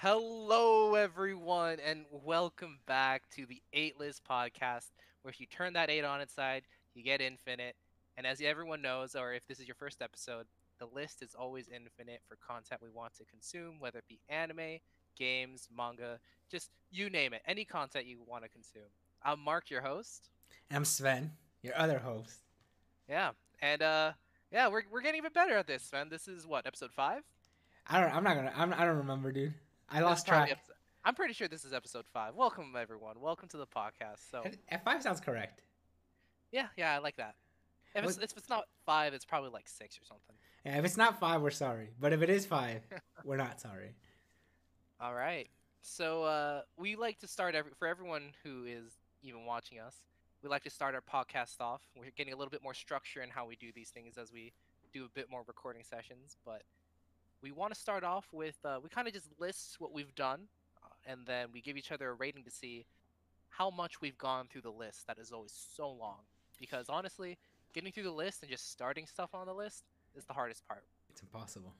Hello, everyone, and welcome back to the Eight List podcast, where if you turn that eight on its side, you get infinite. And as everyone knows, or if this is your first episode, the list is always infinite for content we want to consume, whether it be anime, games, manga, just you name it, any content you want to consume. I'm Mark, your host. I'm Sven, your other host. Yeah, and uh, yeah, we're we're getting even better at this, Sven. This is what episode five. I don't. I'm not gonna. I'm, I don't remember, dude. I lost track. episode- I'm pretty sure this is episode five. Welcome, everyone. Welcome to the podcast. So. F five sounds correct. Yeah, yeah, I like that. If it's, if it's not five, it's probably like six or something. Yeah, if it's not five, we're sorry. But if it is five, we're not sorry. All right. So uh, we like to start every for everyone who is even watching us. We like to start our podcast off. We're getting a little bit more structure in how we do these things as we do a bit more recording sessions. But we want to start off with uh, we kind of just list what we've done, uh, and then we give each other a rating to see how much we've gone through the list. That is always so long because honestly, getting through the list and just starting stuff on the list is the hardest part. It's impossible.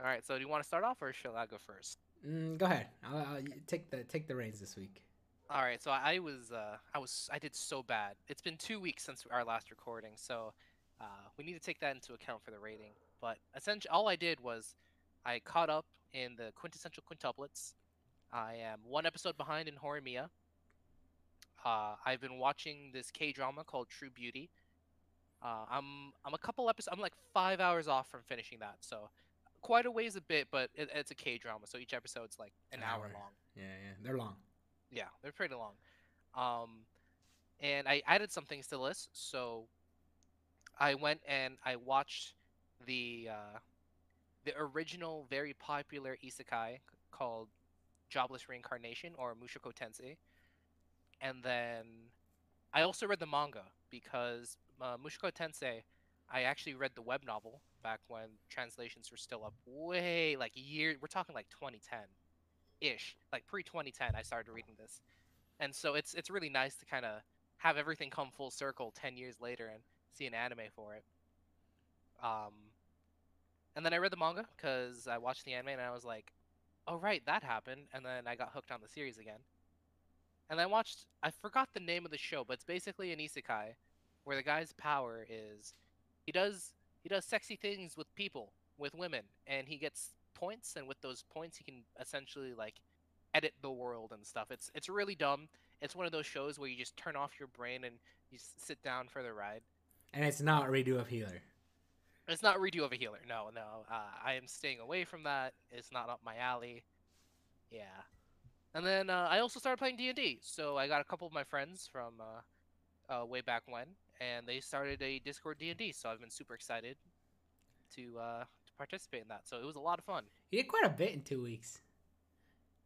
All right, so do you want to start off, or shall I go first? Mm, go ahead. I'll, I'll take the take the reins this week. All right, so I was, uh, I was, I did so bad. It's been two weeks since our last recording, so uh, we need to take that into account for the rating. But essentially, all I did was I caught up in the quintessential quintuplets. I am one episode behind in Horimiya. Uh, I've been watching this K drama called True Beauty. Uh, I'm I'm a couple episodes. I'm like five hours off from finishing that, so quite a ways a bit, but it, it's a K drama, so each episode's like an, An hour hour. long. Yeah, yeah, they're long. Yeah, they're pretty long. Um, and I added some things to the list. So I went and I watched the uh, the original, very popular isekai called Jobless Reincarnation or Mushoku Tensei. And then I also read the manga because uh, Mushoku Tensei, I actually read the web novel back when translations were still up way like year. We're talking like 2010 ish, like pre 2010. I started reading this, and so it's it's really nice to kind of have everything come full circle 10 years later and see an anime for it. Um, and then I read the manga because I watched the anime and I was like, oh right, that happened. And then I got hooked on the series again. And I watched. I forgot the name of the show, but it's basically an isekai, where the guy's power is, he does he does sexy things with people, with women, and he gets points, and with those points he can essentially like edit the world and stuff. It's it's really dumb. It's one of those shows where you just turn off your brain and you sit down for the ride. And it's not redo of healer. It's not redo of a healer. No, no. Uh, I am staying away from that. It's not up my alley. Yeah. And then uh, I also started playing D and D. So I got a couple of my friends from uh, uh, way back when, and they started a Discord D and D. So I've been super excited to uh, to participate in that. So it was a lot of fun. You did quite a bit in two weeks.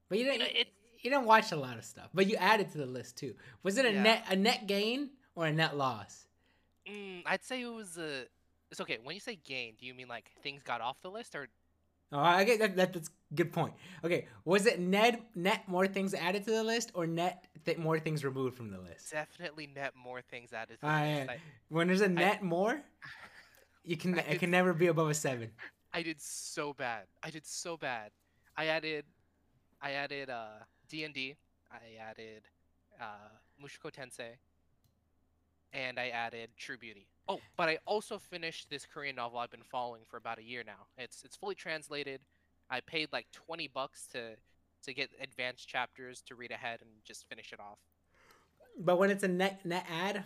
But you didn't. it- you didn't watch a lot of stuff. But you added to the list too. Was it a Yeah. net a net gain or a net loss? Mm, I'd say it was a. It's okay. When you say gain, do you mean like things got off the list, or Oh, I get that, that. That's a good point. Okay, was it net net more things added to the list or net th- more things removed from the list? definitely net more things added to the Ah, list? I, When there's a net more, you can it can never be above a seven. I did so bad. I did so bad. I added, I added uh D and D. I added uh Mushoku Tensei, and I added True Beauty. Oh, but I also finished this Korean novel I've been following for about a year now. It's it's fully translated. I paid like twenty bucks to to get advanced chapters to read ahead and just finish it off. But when it's a net net ad,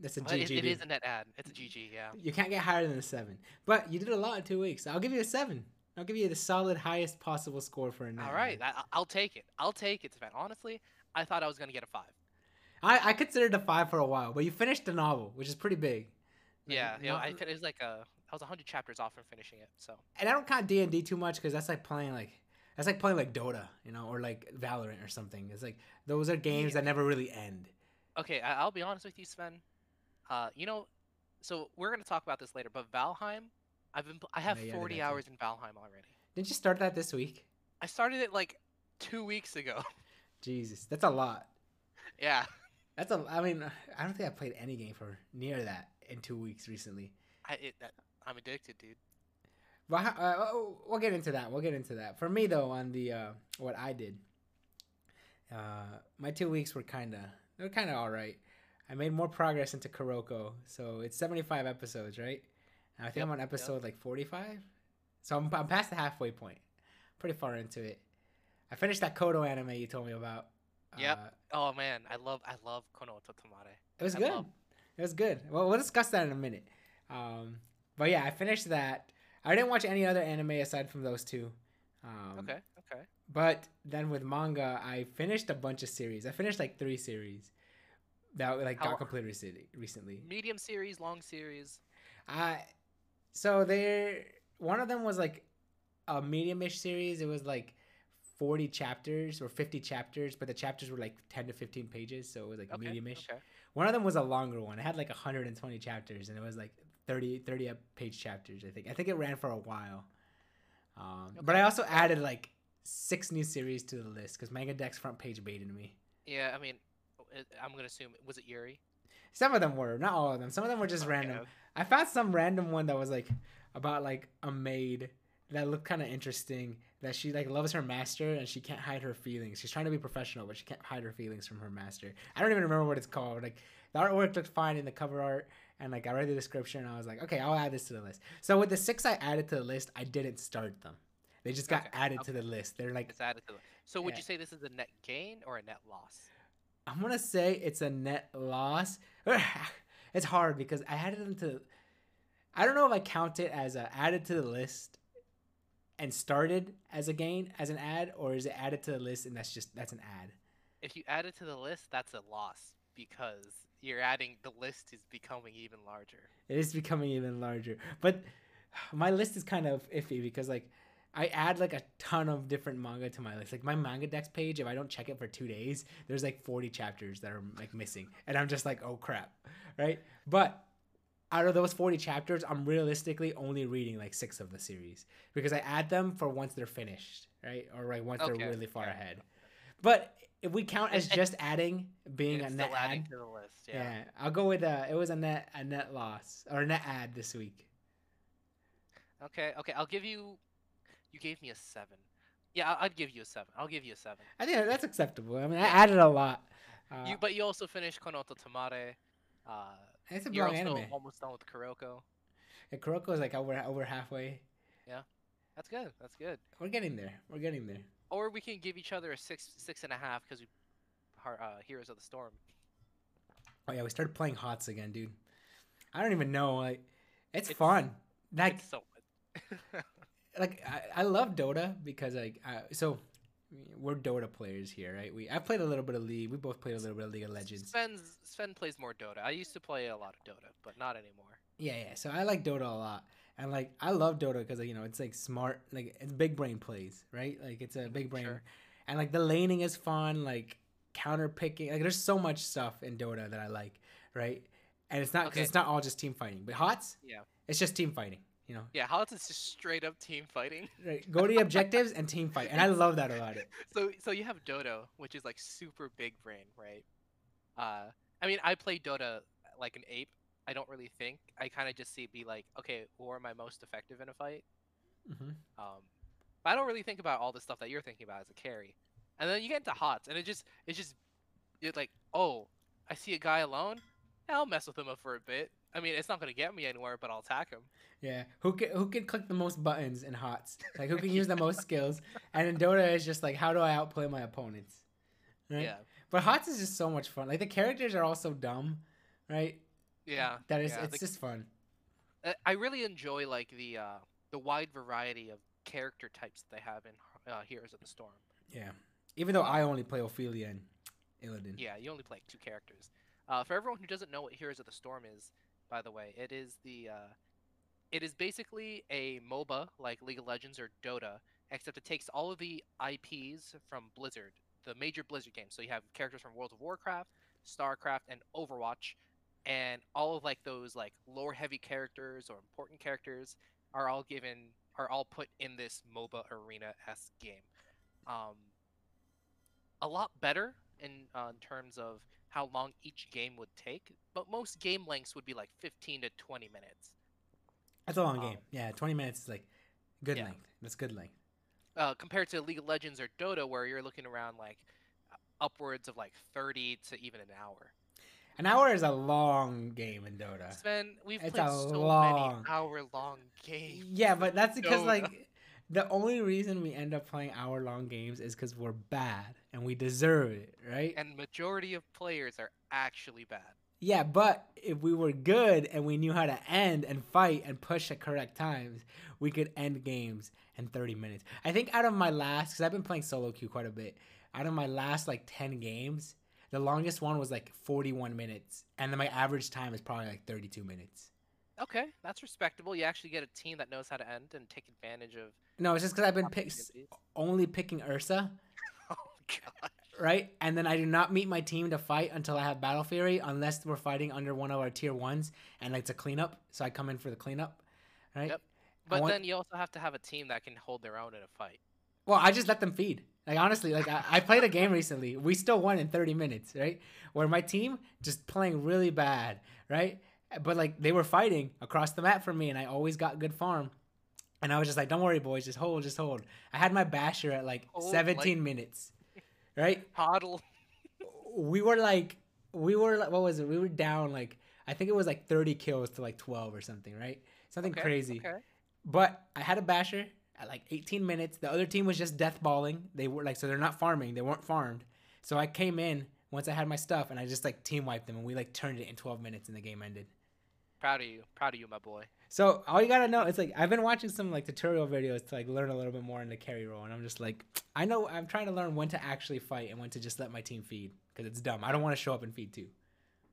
that's a GG. it dude. is a net ad. It's a GG. Yeah. You can't get higher than a seven. But you did a lot in two weeks. I'll give you a seven. I'll give you the solid highest possible score for a net. All right, ad. I, I'll take it. I'll take it, Sven. Honestly, I thought I was gonna get a five. I I considered a five for a while, but you finished the novel, which is pretty big. Yeah, yeah. I No- fin- it was like a I was hundred chapters off from finishing it. So and I don't count D and D too much because that's like playing like that's like playing like Dota, you know, or like Valorant or something. It's like those are games Yeah. that never really end. okay, I, I'll be honest with you, Sven. Uh, you know, so we're gonna talk about this later, but Valheim, I've been I have Yeah, yeah, forty hours in Valheim already. Didn't you start that this week? I started it like two weeks ago. Jesus, that's a lot. yeah, That's a. I mean, I don't think I played any game for near that in two weeks recently. I it, that, I'm addicted, dude. But uh, oh, we'll get into that. We'll get into that. For me though, on the uh, what I did, uh, my two weeks were kind of they were kind of all right. I made more progress into Kuroko, so it's seventy five episodes, right? And I think Yep, I'm on yep. episode like forty five, so I'm, I'm past the halfway point. Pretty far into it. I finished that Kodo anime you told me about. Yep. Uh, Oh man, I love I love Kono Oto Tomare. It was I good. love- It was good. Well, we'll discuss that in a minute. Um, but yeah, I finished that. I didn't watch any other anime aside from those two. Um, Okay, okay. But then with manga, I finished a bunch of series. I finished like three series that like How- got completed recently. Recently, Medium series, long series. I so there one of them was like a medium-ish series. It was like. 40 chapters or 50 chapters, but the chapters were like 10 to 15 pages, so it was like Okay, medium-ish. okay. One of them was a longer one. It had like 120 chapters, and it was like 30 30 page chapters. I think. I think it ran for a while. Um, But I also added like six new series to the list because MangaDex's front page baited me. Yeah, I mean, I'm gonna assume was it Yuri? Some of them were, not all of them. Some of them were just Okay, random. okay. I found some random one that was like about like a maid that looked kind of interesting. That she like loves her master and she can't hide her feelings. She's trying to be professional, but she can't hide her feelings from her master. I don't even remember what it's called. Like the artwork looked fine in the cover art, and like I read the description, and I was like, okay, I'll add this to the list. So with the six I added to the list, I didn't start them. They just got Okay, added to the list. They're like, It's added to the. So would Yeah. you say this is a net gain or a net loss? I'm gonna say it's a net loss. it's hard because I added them to. I don't know if I count it as a added to the list and started as a gain as an ad, or is it added to the list and that's just that's an ad. If you add it to the list, that's a loss because you're adding the list is becoming even larger. It is becoming even larger, but my list is kind of iffy because like I add like a ton of different manga to my list. Like my MangaDex page, if I don't check it for two days, there's like 40 chapters that are like missing, and I'm just like, oh crap, right? But out of those 40 chapters, I'm realistically only reading like six of the series because I add them for once they're finished, right? Or like once Okay, they're really far okay. ahead. But if we count as just adding being a net still adding ad, to the list. yeah. Yeah. I'll go with a. It was a net a net loss or a net ad this week. Okay. Okay. I'll give you. You gave me a seven. Yeah, I'd give you a seven. I'll give you a seven. I think that's acceptable. I mean, I added a lot. Uh, you, but you also finished Kono Oto Tomare. Uh, it's a you're long also anime. almost done with Kuroko. Yeah, Kuroko is like over over halfway. Yeah, that's good. That's good. We're getting there. We're getting there. Or we can give each other a six, six and a half because we, are uh, Heroes of the Storm. Oh yeah, we started playing Hots again, dude. I don't even know. Like, it's, It's- fun. Like, it's so like I, I love Dota because like I, so we're Dota players here, right? We I played a little bit of League. We both played a little bit of League of Legends. Sven's, Sven plays more Dota. I used to play a lot of Dota, but not anymore. Yeah, yeah. So I like Dota a lot, and like I love Dota because like, you know it's like smart, like it's big brain plays, right? Like it's a big brain, Sure. and like the laning is fun, like counter picking. Like there's so much stuff in Dota that I like, right? And it's not because Okay. it's not all just team fighting, but HOTS, Yeah. it's just team fighting. You know, Yeah, Hots is just straight up team fighting. right? go to the objectives and team fight, and I love that about it. So so you have Dota, which is like super big brain, right? Uh, I mean, I play Dota like an ape. I don't really think. I kind of just see be like, okay, who am I most effective in a fight? hmm Um, but I don't really think about all the stuff that you're thinking about as a carry. And then you get into Hots, and it just it's just it's like, oh, I see a guy alone. I'll mess with him up for a bit. I mean, it's not gonna get me anywhere, but I'll attack him. Yeah, who can who can click the most buttons in HOTS? Like who can use the most skills? And in Dota, is just like how do I outplay my opponents? Right? Yeah, But HOTS is just so much fun. Like the characters are all so dumb, right? yeah. That is, yeah, it's just fun. I really enjoy like the uh, the wide variety of character types that they have in uh, Heroes of the Storm. Yeah. Even though I only play Ophelia and Illidan. Yeah, you only play two characters. Uh, for everyone who doesn't know what Heroes of the Storm is, by the way, it is the uh, it is basically a MOBA like League of Legends or Dota, except it takes all of the IPs from Blizzard, the major Blizzard games. So you have characters from World of Warcraft, StarCraft, and Overwatch, and all of like those like lore heavy characters or important characters are all given are all put in this MOBA arena esque game. Um, a lot better in uh, in terms of how long each game would take, but most game lengths would be like 15 to 20 minutes. That's a long Um, game. Yeah, 20 minutes is like Good Yeah. length. That's good length. uh, compared to League of Legends or Dota, where you're looking around like upwards of like 30 to even an hour. An hour is a long game in Dota. Sven, we've It's played a so long- many hour-long games. Yeah, but that's because Dota. like the only reason we end up playing hour long games is because we're bad and we deserve it, right? and majority of players are actually bad. Yeah, but if we were good and we knew how to end and fight and push at correct times, we could end games in 30 minutes. I think out of my last, because I've been playing solo queue quite a bit, out of my last like 10 games, the longest one was like 41 minutes, and then my average time is probably like 32 minutes. Okay, that's respectable. You actually get a team that knows how to end and take advantage of No, it's just because I've been pick, only picking Ursa, Oh god. right? And then I do not meet my team to fight until I have Battle Fury, unless we're fighting under one of our tier ones, and it's a cleanup. So I come in for the cleanup, right? Yep. But want- then you also have to have a team that can hold their own in a fight. Well, I just let them feed. Like honestly, like I, I played a game recently. We still won in 30 minutes, right? Where my team just playing really bad, right? But like they were fighting across the map from me, and I always got good farm. And I was just like, "Don't worry, boys, just hold, just hold." I had my basher at like oh Hold, 17 like- minutes, right? Hodl. We were like, we were like, what was it? We were down like I think it was like 30 kills to like 12 or something, right? Something Okay, crazy. Okay. But I had a basher at like 18 minutes. The other team was just death balling. They were like, so they're not farming. They weren't farmed. So I came in once I had my stuff and I just like team wiped them and we like turned it in 12 minutes and the game ended. Proud of you. Proud of you, my boy. So all you gotta know, it's like I've been watching some like tutorial videos to like learn a little bit more in the carry role, and I'm just like, I know I'm trying to learn when to actually fight and when to just let my team feed because it's dumb. I don't want to show up and feed too.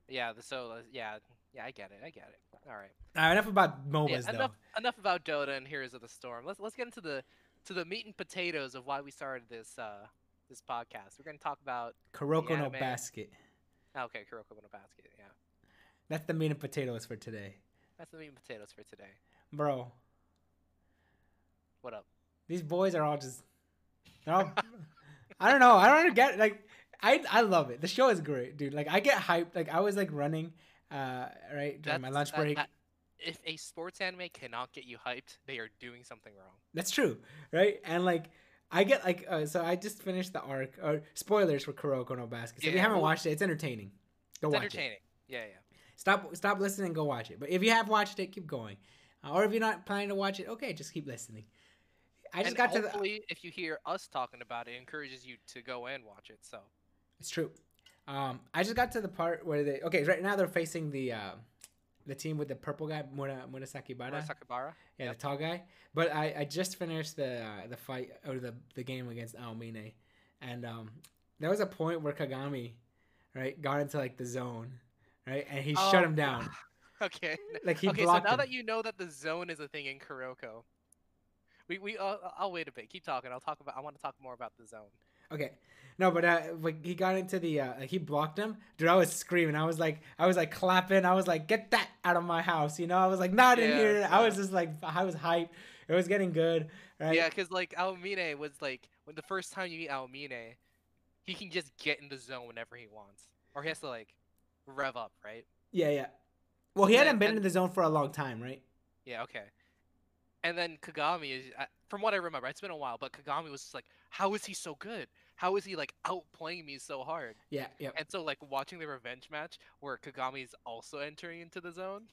Yeah. The so yeah yeah I get it. I get it. All right. All right, enough about Yeah, MOBAs though. enough enough about Dota and Heroes of the Storm. Let's let's get into the to the meat and potatoes of why we started this uh this podcast. We're gonna talk about Kuroko no basket. okay, Kuroko no Basket. Yeah, That's the meat and potatoes for today, that's the meat and potatoes for today. bro. What up? These boys are all just. They're all, I don't know. I don't get like. I I love it. The show is great, dude. Like I get hyped. Like I was like running, uh, right during my lunch break. that- if a sports anime cannot get you hyped, they are doing something wrong. That's true, right? And like I get like uh, so I just finished the arc. Or spoilers for Kuroko no Basket. So if you haven't watched it, it's entertaining. Go It's watch it. entertaining. Yeah, yeah. Stop stop listening and go watch it. But if you have watched it, keep going. Uh, or if you're not planning to watch it, okay, just keep listening. I just and got to the. hopefully, if you hear us talking about it, it encourages you to go and watch it. So It's true. Um, I just got to the part where they okay. Right now they're facing the uh, the team with the purple guy, Mura, Murasakibara. Sakabara. Yeah, Yep. the tall guy. But I, I just finished the uh, the fight or the the game against Aomine, and um, there was a point where Kagami, right, got into like the zone, right, and he shut Oh, him down. Okay. Like he okay, so now him. that you know that the zone is a thing in Kuroko, we we uh, I'll wait a bit. Keep talking. I'll talk about. I want to talk more about the zone. Okay. No, but uh, like he got into the uh, he blocked him. Dude, I was screaming. I was like, I was like clapping. I was like, get that out of my house. You know, I was like, not in Yeah, here. I was just like, I was hyped. It was getting good. Right. Yeah, because like Aomine was like when the first time you meet Aomine, he can just get in the zone whenever he wants, or he has to like rev up, right? Yeah, yeah. Well, he And hadn't been in the zone for a long time, right? Yeah, okay. And then Kagami is, from what I remember, it's been a while, but Kagami was just like, how is he so good? How is he like outplaying me so hard? Yeah, yeah. And so like watching the revenge match where Kagami is also entering into the zone.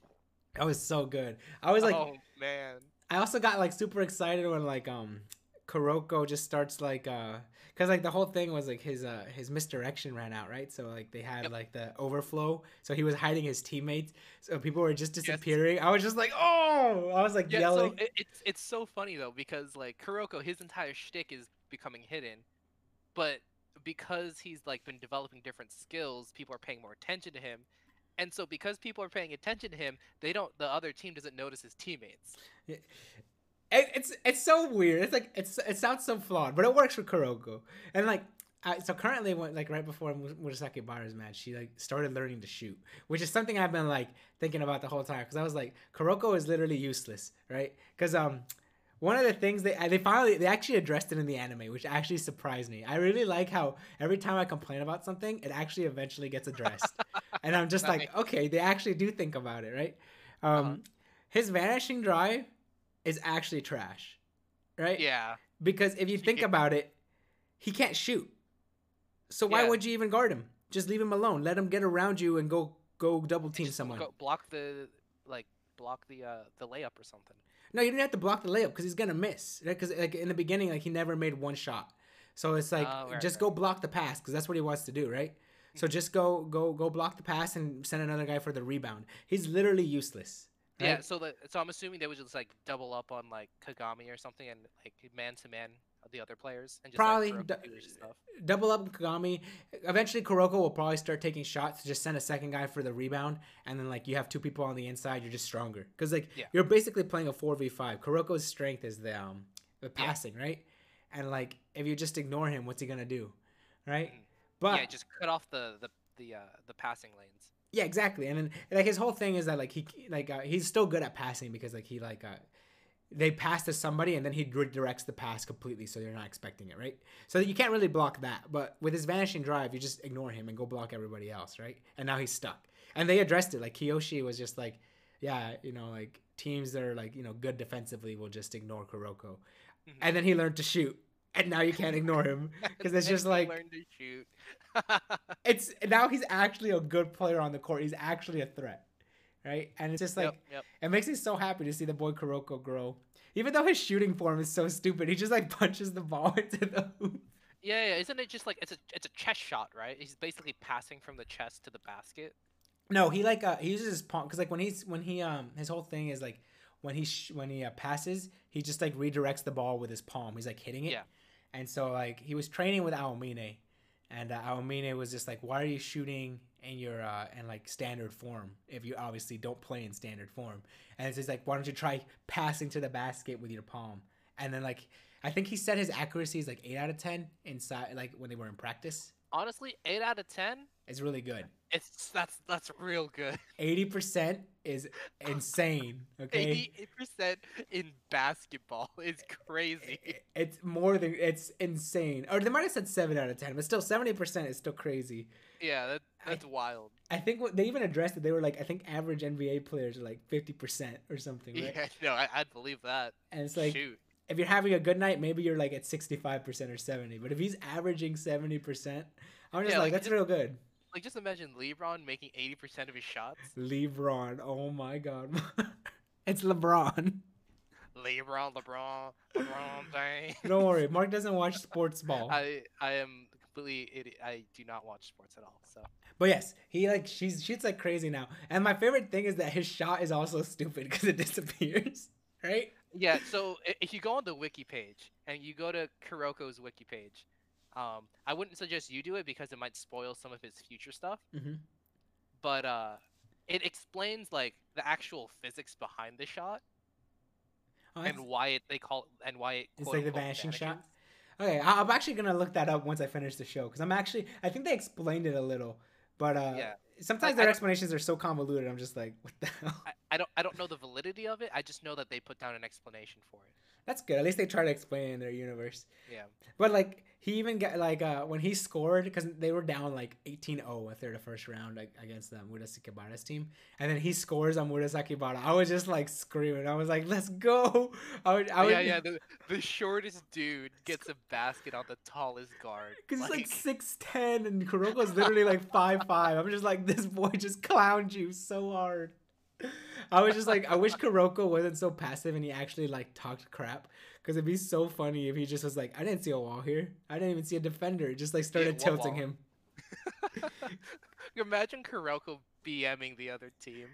That was so good. I was like, oh man. I also got like super excited when like um Kuroko just starts like uh because like the whole thing was like his uh his misdirection ran out right? So like they had Yep. like the overflow. So he was hiding his teammates. So people were just disappearing. I was just like oh! I was like Yeah, yelling. so it, it's it's so funny though because like Kuroko, his entire shtick is becoming hidden, but because he's like been developing different skills, people are paying more attention to him, and so because people are paying attention to him, they don't. The other team doesn't notice his teammates. It, it's it's so weird. It's like it's it sounds so flawed but it works for Kuroko. And like I, so currently when like right before Mu- Murasakibara's match she like started learning to shoot which is something I've been like thinking about the whole time because I was like Kuroko is literally useless right? Because um one of the things they they finally they actually addressed it in the anime which actually surprised me. I really like how every time I complain about something it actually eventually gets addressed. And I'm just like okay they actually do think about it right? Um Uh-huh. his vanishing drive is actually trash right? Yeah. Because if you think about it, he can't shoot. So why Yeah. would you even guard him? Just leave him alone. Let him get around you and go go double team someone. Go block the like block the uh the layup or something. No, you didn't have to block the layup because he's gonna miss. Because like in the beginning, like he never made one shot. So it's like Oh, right, just right. go block the pass because that's what he wants to do, right? So just go go go block the pass and send another guy for the rebound. He's literally useless. Yeah, so the so I'm assuming they would just like double up on like Kagami or something and like man to man the other players and just Probably like, d- Kuroko do his stuff. double up Kagami. Eventually, Kuroko will probably start taking shots. To just send a second guy for the rebound, and then like you have two people on the inside. You're just stronger because like Yeah. you're basically playing a four v five. Kuroko's strength is the um the Yeah. passing, right? And like if you just ignore him, what's he gonna do, right? Mhm. But yeah, just cut off the the the uh the passing lanes. Yeah, exactly. And then like his whole thing is that like he like uh, he's still good at passing because like he like uh they pass to somebody and then he redirects the pass completely so you're not expecting it, right? So you can't really block that. But with his vanishing drive, you just ignore him and go block everybody else, right? And now he's stuck. And they addressed it. Like Kiyoshi was just like, yeah, you know, like teams that are like, you know, good defensively will just ignore Kuroko. Mhm. And then he learned to shoot. And now you can't ignore him because it's just like learn to shoot. it's now he's actually a good player on the court. He's actually a threat, right? And it's just like yep, yep. it makes me so happy to see the boy Kuroko grow. Even though his shooting form is so stupid, he just like punches the ball into the hoop. Yeah, yeah, isn't it just like it's a it's a chest shot, right? He's basically passing from the chest to the basket. No, he like uh he uses his palm because like when he's when he um his whole thing is like when he sh- when he uh, passes he just like redirects the ball with his palm. He's like hitting it. Yeah. And so like he was training with Aomine, and uh, Aomine was just like, "Why are you shooting in your uh in like standard form if you obviously don't play in standard form?" And it's just like, "Why don't you try passing to the basket with your palm?" And then like I think he said his accuracy is like eight out of ten inside like when they were in practice. Honestly, eight out of ten. It's really good. It's that's that's real good. Eighty percent is insane. Okay. Eighty percent in basketball is crazy. I- It's more than it's insane. Or they might have said seven out of ten, but still seventy percent is still crazy. Yeah, that I- that's wild. I think what they even addressed it. They were like, I think average NBA players are like fifty percent or something, right? Yeah, no, I, I'd believe that. And it's like Shoot. if you're having a good night, maybe you're like at sixty five percent or seventy. But if he's averaging seventy percent, I'm just Yeah, like, like, that's real good. Like just imagine LeBron making eighty percent of his shots. LeBron, oh my god, it's LeBron. LeBron, LeBron, LeBron James. Don't worry, Mark doesn't watch sports ball. I I am completely idiot. I do not watch sports at all. So But yes, he like she's shoots like crazy now. And my favorite thing is that his shot is also stupid because it disappears. Right? yeah. So if you go on the wiki page and you go to Kuroko's wiki page, um, I wouldn't suggest you do it because it might spoil some of his future stuff. Mm-hmm. But uh, it explains like the actual physics behind the shot Oh, and why it they call it and why it. it's like the vanishing shot. Okay, I- I'm actually gonna look that up once I finish the show because I'm actually I think they explained it a little, but uh, Yeah. sometimes Like, their I- explanations are so convoluted. I'm just like, what the hell? I, I don't I don't know the validity of it. I just know that they put down an explanation for it. That's good. At least they try to explain in their universe. Yeah. But like he even got like uh when he scored because they were down like 18-0 after the first round like, against the Murasakibara's team, and then he scores on Murasakibara. I was just like screaming. I was like, "Let's go!" I would, I would, yeah, yeah. The, the shortest dude gets a basket on the tallest guard. Because he's like six ten and Kuroko's literally like five five. I'm just like this boy just clowned you so hard. I was just like, I wish Kuroko wasn't so passive and he actually like talked crap. Because it'd be so funny if he just was like, I didn't see a wall here. I didn't even see a defender. Just like started what tilting wall? him. Imagine Kuroko BMing the other team.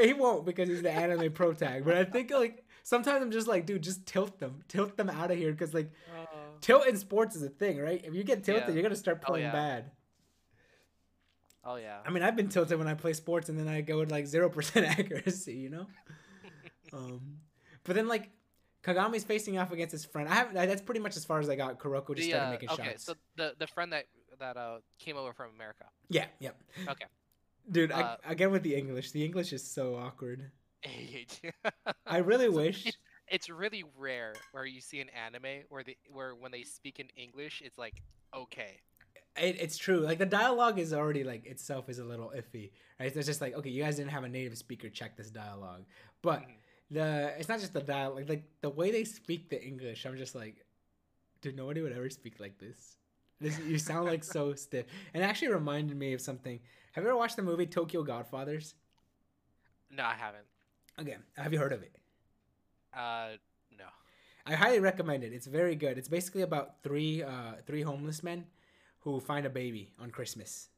He won't because he's the anime pro tag. But I think like sometimes I'm just like, dude, just tilt them, tilt them out of here. Because like oh. tilt in sports is a thing, right? If you get tilted, Yeah. you're gonna start Oh, playing yeah. bad. Oh yeah. I mean, I've been tilted when I play sports, and then I go with like zero percent accuracy, you know. um, but then like Kagami's facing off against his friend. I have that's pretty much as far as I got. Kuroko just The, started uh, making okay, shots. so the the friend that that uh came over from America. yeah, yep. Okay. Dude, Uh, I, again with the English. The English is so awkward. I really wish. it's really rare where you see an anime where the where when they speak in English, it's like okay. It, it's true. Like the dialogue is already like itself is a little iffy, right? So it's just like okay, you guys didn't have a native speaker check this dialogue, but Mhm. the it's not just the dialogue, like, like the way they speak the English. I'm just like, dude, nobody would ever speak like this. This you sound like so stiff. And it actually reminded me of something. Have you ever watched the movie Tokyo Godfathers? No, I haven't. Okay, have you heard of it? Uh, no. I highly recommend it. It's very good. It's basically about three uh three homeless men who find a baby on Christmas.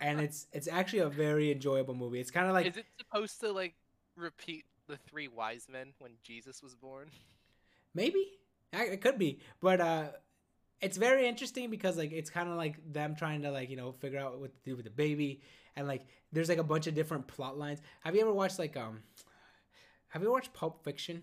and it's it's actually a very enjoyable movie. It's kind of like Is it supposed to like repeat the three wise men when Jesus was born? maybe it could be, but uh it's very interesting because like it's kind of like them trying to like you know figure out what to do with the baby and like there's like a bunch of different plot lines. Have you ever watched like um have you watched Pulp Fiction?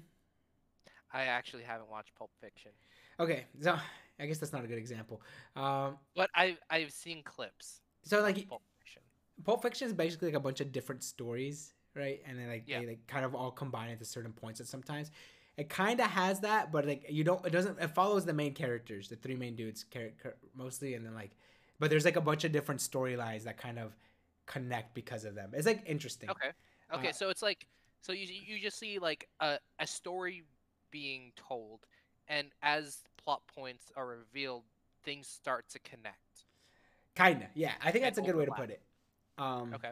I actually haven't watched Pulp Fiction, Okay, so I guess that's not a good example. Um but I I've seen clips. so like Pulp Fiction. Pulp Fiction is basically like a bunch of different stories, right? And then like Yeah. they like kind of all combine at certain points. And sometimes it kind of has that, but like you don't. It doesn't. It follows the main characters, the three main dudes, mostly, and then like, but there's like a bunch of different storylines that kind of connect because of them. It's like interesting. Okay. Okay, Uh, so it's like so you you just see like a a story being told, and as plot points are revealed, things start to connect. Kinda, yeah. I think And that's a good way to put it. Um, Okay.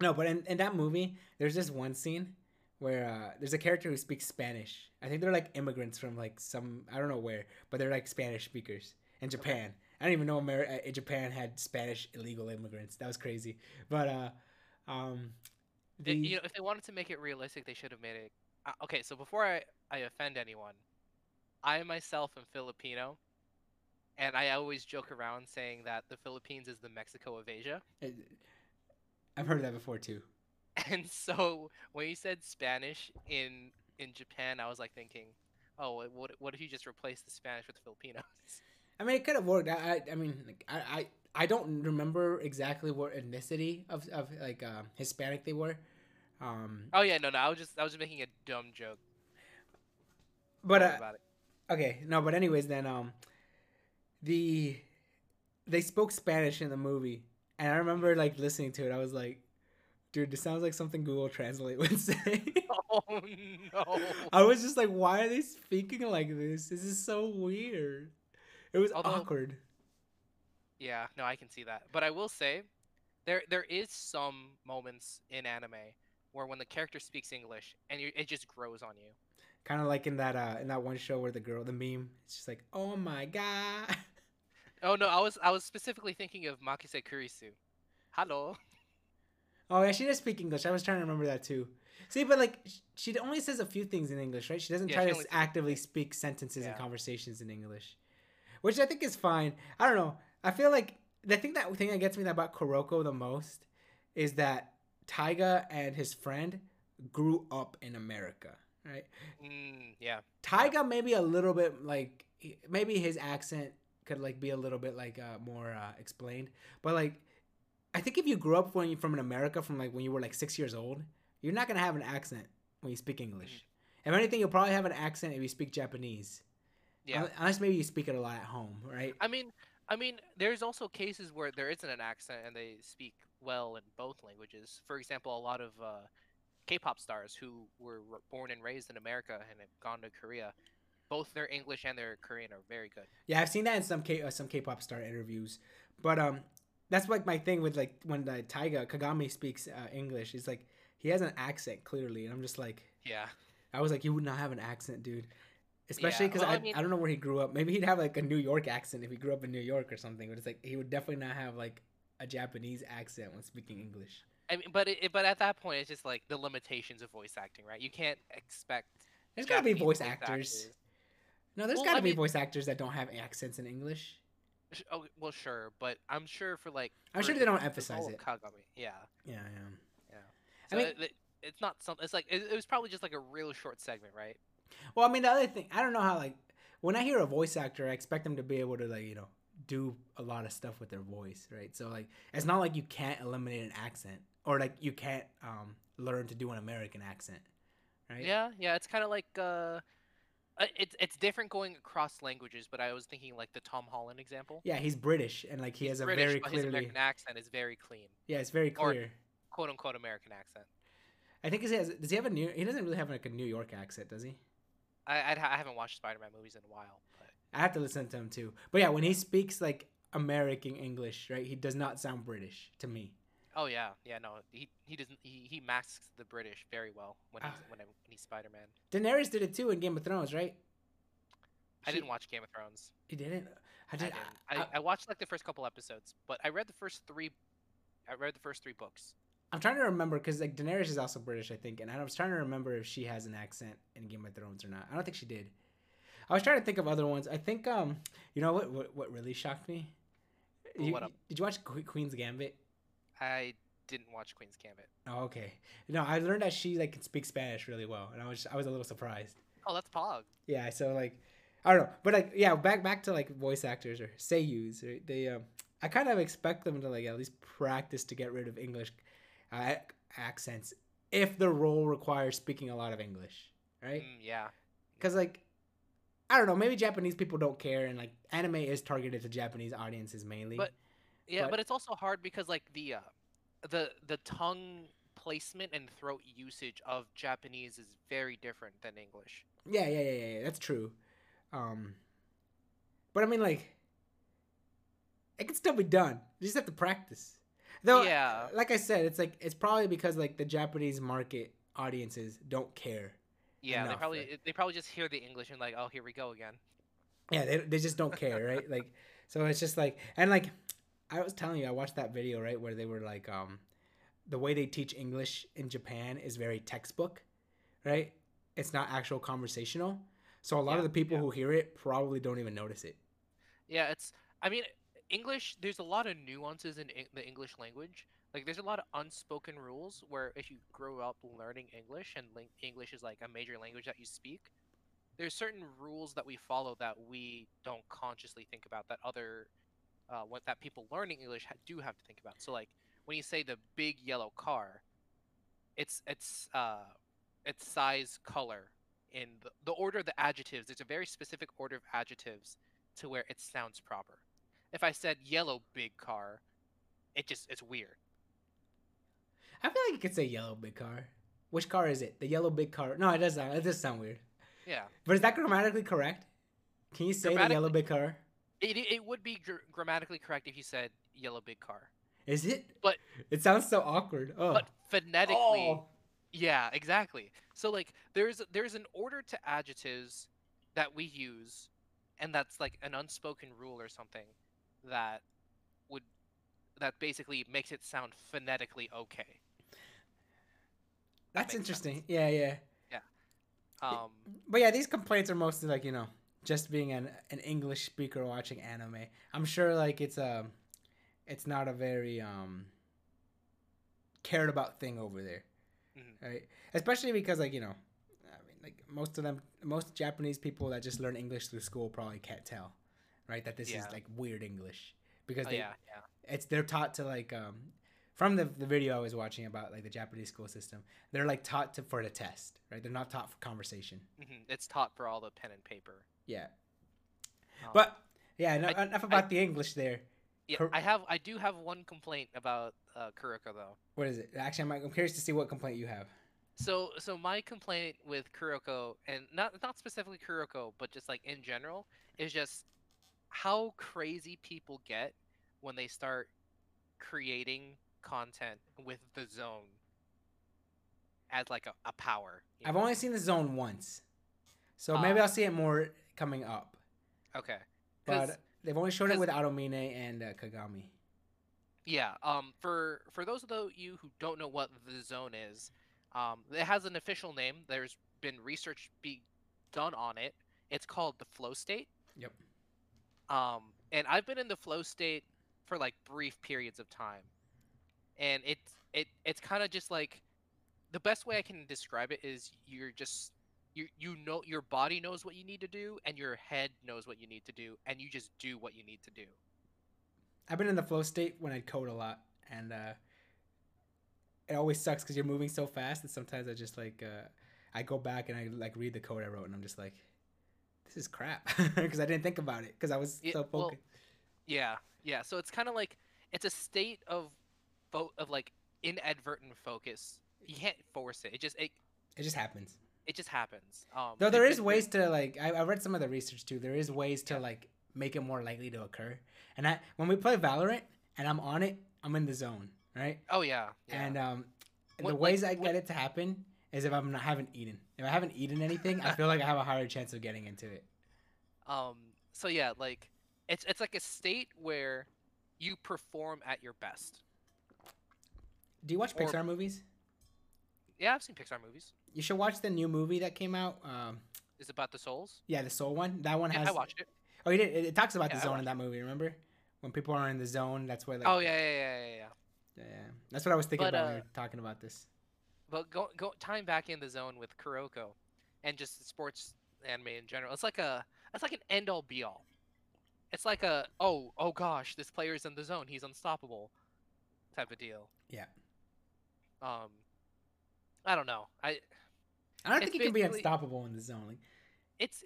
No, but in, in that movie, there's this one scene where uh, there's a character who speaks Spanish. I think they're like immigrants from like some I don't know where, but they're like Spanish speakers in Japan. I don't even know America, Japan had Spanish illegal immigrants. That was crazy. But uh, um, the you know, if they wanted to make it realistic, they should have made it. Uh, okay, so before I I offend anyone, I myself am Filipino, and I always joke around saying that the Philippines is the Mexico of Asia. I've heard that before too. And so when you said Spanish in in Japan, I was like thinking, oh, what- what if you just replace the Spanish with Filipinos? I mean, it could have worked. I, I, I mean, like, I, I, I don't remember exactly what ethnicity of, of like uh, Hispanic they were. Um, Oh yeah, no, no, I was just I was just making a dumb joke. but uh, about it. Okay, no, but anyways, then um, the they spoke Spanish in the movie, and I remember like listening to it. I was like, dude, this sounds like something Google Translate would say. Oh no. I was just like, why are they speaking like this? This is so weird. It was Although- awkward. Yeah, no, I can see that. But I will say, there there is some moments in anime where when the character speaks English and you, it just grows on you. Kind of like in that uh in that one show where the girl, the meme, it's just like, oh my god. Oh no, I was I was specifically thinking of Makise Kurisu. Hello. Oh yeah, she does speak English. I was trying to remember that too. See, but like she only says a few things in English, right? She doesn't Yeah, try she to only s- says a few actively speak sentences and conversations in English, which I think is fine. I don't know. I feel like the thing that thing that gets me about Kuroko the most is that Taiga and his friend grew up in America, right? Mm, yeah. Taiga maybe a little bit like maybe his accent could like be a little bit like uh, more uh, explained, but like I think if you grew up when you from in America from like when you were like six years old, you're not gonna have an accent when you speak English. If anything, you'll probably have an accent if you speak Japanese. Yeah. Unless maybe you speak it a lot at home, right? I mean, I mean, there's also cases where there isn't an accent and they speak well in both languages. For example, a lot of uh, K-pop stars who were born and raised in America and have gone to Korea, both their English and their Korean are very good. Yeah, I've seen that in some K uh, some K-pop star interviews, but um, that's like my thing with like when the Taiga Kagami speaks uh, English. He's like he has an accent clearly, and I'm just like. Yeah. I was like, you would not have an accent, dude. Especially Yeah, because well, I, I mean- I don't know where he grew up. Maybe he'd have like a New York accent if he grew up in New York or something. But it's like he would definitely not have like a Japanese accent when speaking English. I mean, but it, but at that point, it's just like the limitations of voice acting, right? You can't expect. There's gotta be voice actors. No, there's Well, gotta be mean- voice actors that don't have accents in English. Sh- Oh, well, sure, but I'm sure for like. I'm for sure they don't emphasize it. Kagami, yeah. Yeah, yeah. Yeah. I mean- it- it- it's not something. It's like it, it was probably just like a real short segment, right? Well, I mean, the other thing, I don't know how like when I hear a voice actor, I expect them to be able to like you know do a lot of stuff with their voice, right? So like it's not like you can't eliminate an accent or like you can't um learn to do an American accent, right? Yeah, yeah. It's kind of like uh, uh, it's it's different going across languages, but I was thinking like the Tom Holland example. Yeah, he's British and like he has a very but his American accent is very clean, yeah, it's very clear. or- quote unquote American accent. I think he has. Does he have a new? He doesn't really have like a New York accent, does he? I I'd, I haven't watched Spider-Man movies in a while, but I have to listen to him too. But yeah, when he speaks like American English, right? He does not sound British to me. Oh yeah, yeah, no, he he doesn't he, he masks the British very well when he's Ah. when, when he's Spider-Man. Daenerys did it too in Game of Thrones, right? I She- didn't watch Game of Thrones. He didn't. I I did. didn't. I, I, I watched like the first couple episodes, but I read the first three. I read the first three books. I'm trying to remember because like Daenerys is also British, I think, and I was trying to remember if she has an accent in Game of Thrones or not. I don't think she did. I was trying to think of other ones. I think um, you know what what, what really shocked me? Well, You- what up? Did you watch Queen's Gambit? I didn't watch Queen's Gambit. Oh, okay. No, I learned that she like can speak Spanish really well, and I was I was a little surprised. Oh, that's Pog. Yeah, so like I don't know, but like yeah, back back to like voice actors or seiyus, right? They um, I kind of expect them to like at least practice to get rid of English uh, accents if the role requires speaking a lot of English, right? Mm, yeah. Because like I don't know, maybe Japanese people don't care, and like anime is targeted to Japanese audiences mainly. But- Yeah, But- but, it's also hard because like the uh, the the tongue placement and throat usage of Japanese is very different than English. Yeah, yeah, yeah, yeah. That's true. Um, but I mean, like, it can still be done. You just have to practice. Though, Yeah. like I said, it's like it's probably because like the Japanese market audiences don't care. Yeah, they probably right? they probably just hear the English and like, oh, here we go again. Yeah, they they just don't care, right? Like, so it's just like, and like, I was telling you, I watched that video right where they were like, um, the way they teach English in Japan is very textbook, right? It's not actual conversational. So a lot of the people yeah. who hear it probably don't even notice it. Yeah, it's. I mean, English. There's a lot of nuances in the English language. Like, there's a lot of unspoken rules where if you grow up learning English and English is like a major language that you speak, there's certain rules that we follow that we don't consciously think about that other, uh, what that people learning English ha- do have to think about. So like when you say the big yellow car, it's it's uh, its size, color, in the, the order of the adjectives. There's a very specific order of adjectives to where it sounds proper. If I said yellow big car, it just it's weird. I feel like you could say yellow big car. Which car is it? The yellow big car. No, it does sound. It does sound weird. Yeah, But is that grammatically correct? Can you say the yellow big car? It it would be gr- grammatically correct if you said yellow big car, Is it? But- it sounds so awkward. Oh. but phonetically, Oh. yeah, exactly. So like there's there's an order to adjectives that we use, and that's like an unspoken rule or something that would that basically makes it sound phonetically okay. That's makes interesting. sense. Yeah, yeah. Um, But yeah, these complaints are mostly like you know just being an an English speaker watching anime. I'm sure like it's um it's not a very um cared about thing over there, mhm. right? Especially because like you know, I mean like most of them, most Japanese people that just learn English through school probably can't tell, right? That this is like weird English because Oh, they yeah, yeah. it's they're taught to like um from the, the video I was watching about like the Japanese school system, they're like taught to for the test, right? They're not taught for conversation. hmm It's taught for all the pen and paper. Yeah. Um, But yeah, no, I- enough about the English there. yeah, I have I do have one complaint about uh, Kuroko though. What is it? Actually, I'm, I'm curious to see what complaint you have. So so my complaint with Kuroko and not not specifically Kuroko, but just like in general, is just how crazy people get when they start creating content with the zone as like a, a power. I've know? only seen the zone once, so maybe Ah. I'll see it more coming up. Okay. But they've only shown it with Aomine and uh, Kagami. Yeah. Um. For for those of you who don't know what the zone is, um, it has an official name. There's been research be done on it. It's called the flow state. Yep. Um. And I've been in the flow state for like brief periods of time, and it's it it's kind of just like the best way I can describe it is you're just you you know your body knows what you need to do and your head knows what you need to do and you just do what you need to do. I've been in the flow state when I code a lot, and uh, it always sucks because you're moving so fast that sometimes I just like uh, I go back and I like read the code I wrote, and I'm just like, this is crap because I didn't think about it because I was Yeah, so well, focused. Yeah, yeah. So it's kind of like it's a state of fo- of like inadvertent focus you can't force it. It just it, It just happens. It just happens. Um, Though there is ways to like I, I read some of the research too. There is ways to like make it more likely to occur. And I when we play Valorant and I'm on it, I'm in the zone, right? Oh yeah. yeah. And um the What- like, ways I what- get it to happen is if I'm not haven't eaten. If I haven't eaten anything, I feel like I have a higher chance of getting into it. Um. So yeah, like it's it's like a state where you perform at your best. Do you watch Or- Pixar movies? Yeah, I've seen Pixar movies. You should watch the new movie that came out. Um, Is it about the souls? yeah, the Soul one. That one Yeah, has. I watched it. Oh, you did. It, it talks about Yeah, the zone in that movie. Remember when people are in the zone? That's where like. oh yeah, yeah, yeah, yeah, yeah. yeah. That's what I was thinking But, about when we uh, were talking about this. But go go time back in the zone with Kuroko, and just sports anime in general. It's like a it's like an end all be all. It's like a oh oh gosh, this player's in the zone. He's unstoppable, type of deal. Yeah. Um, I don't know. I I don't it's think you can be unstoppable in the zone. Like, it's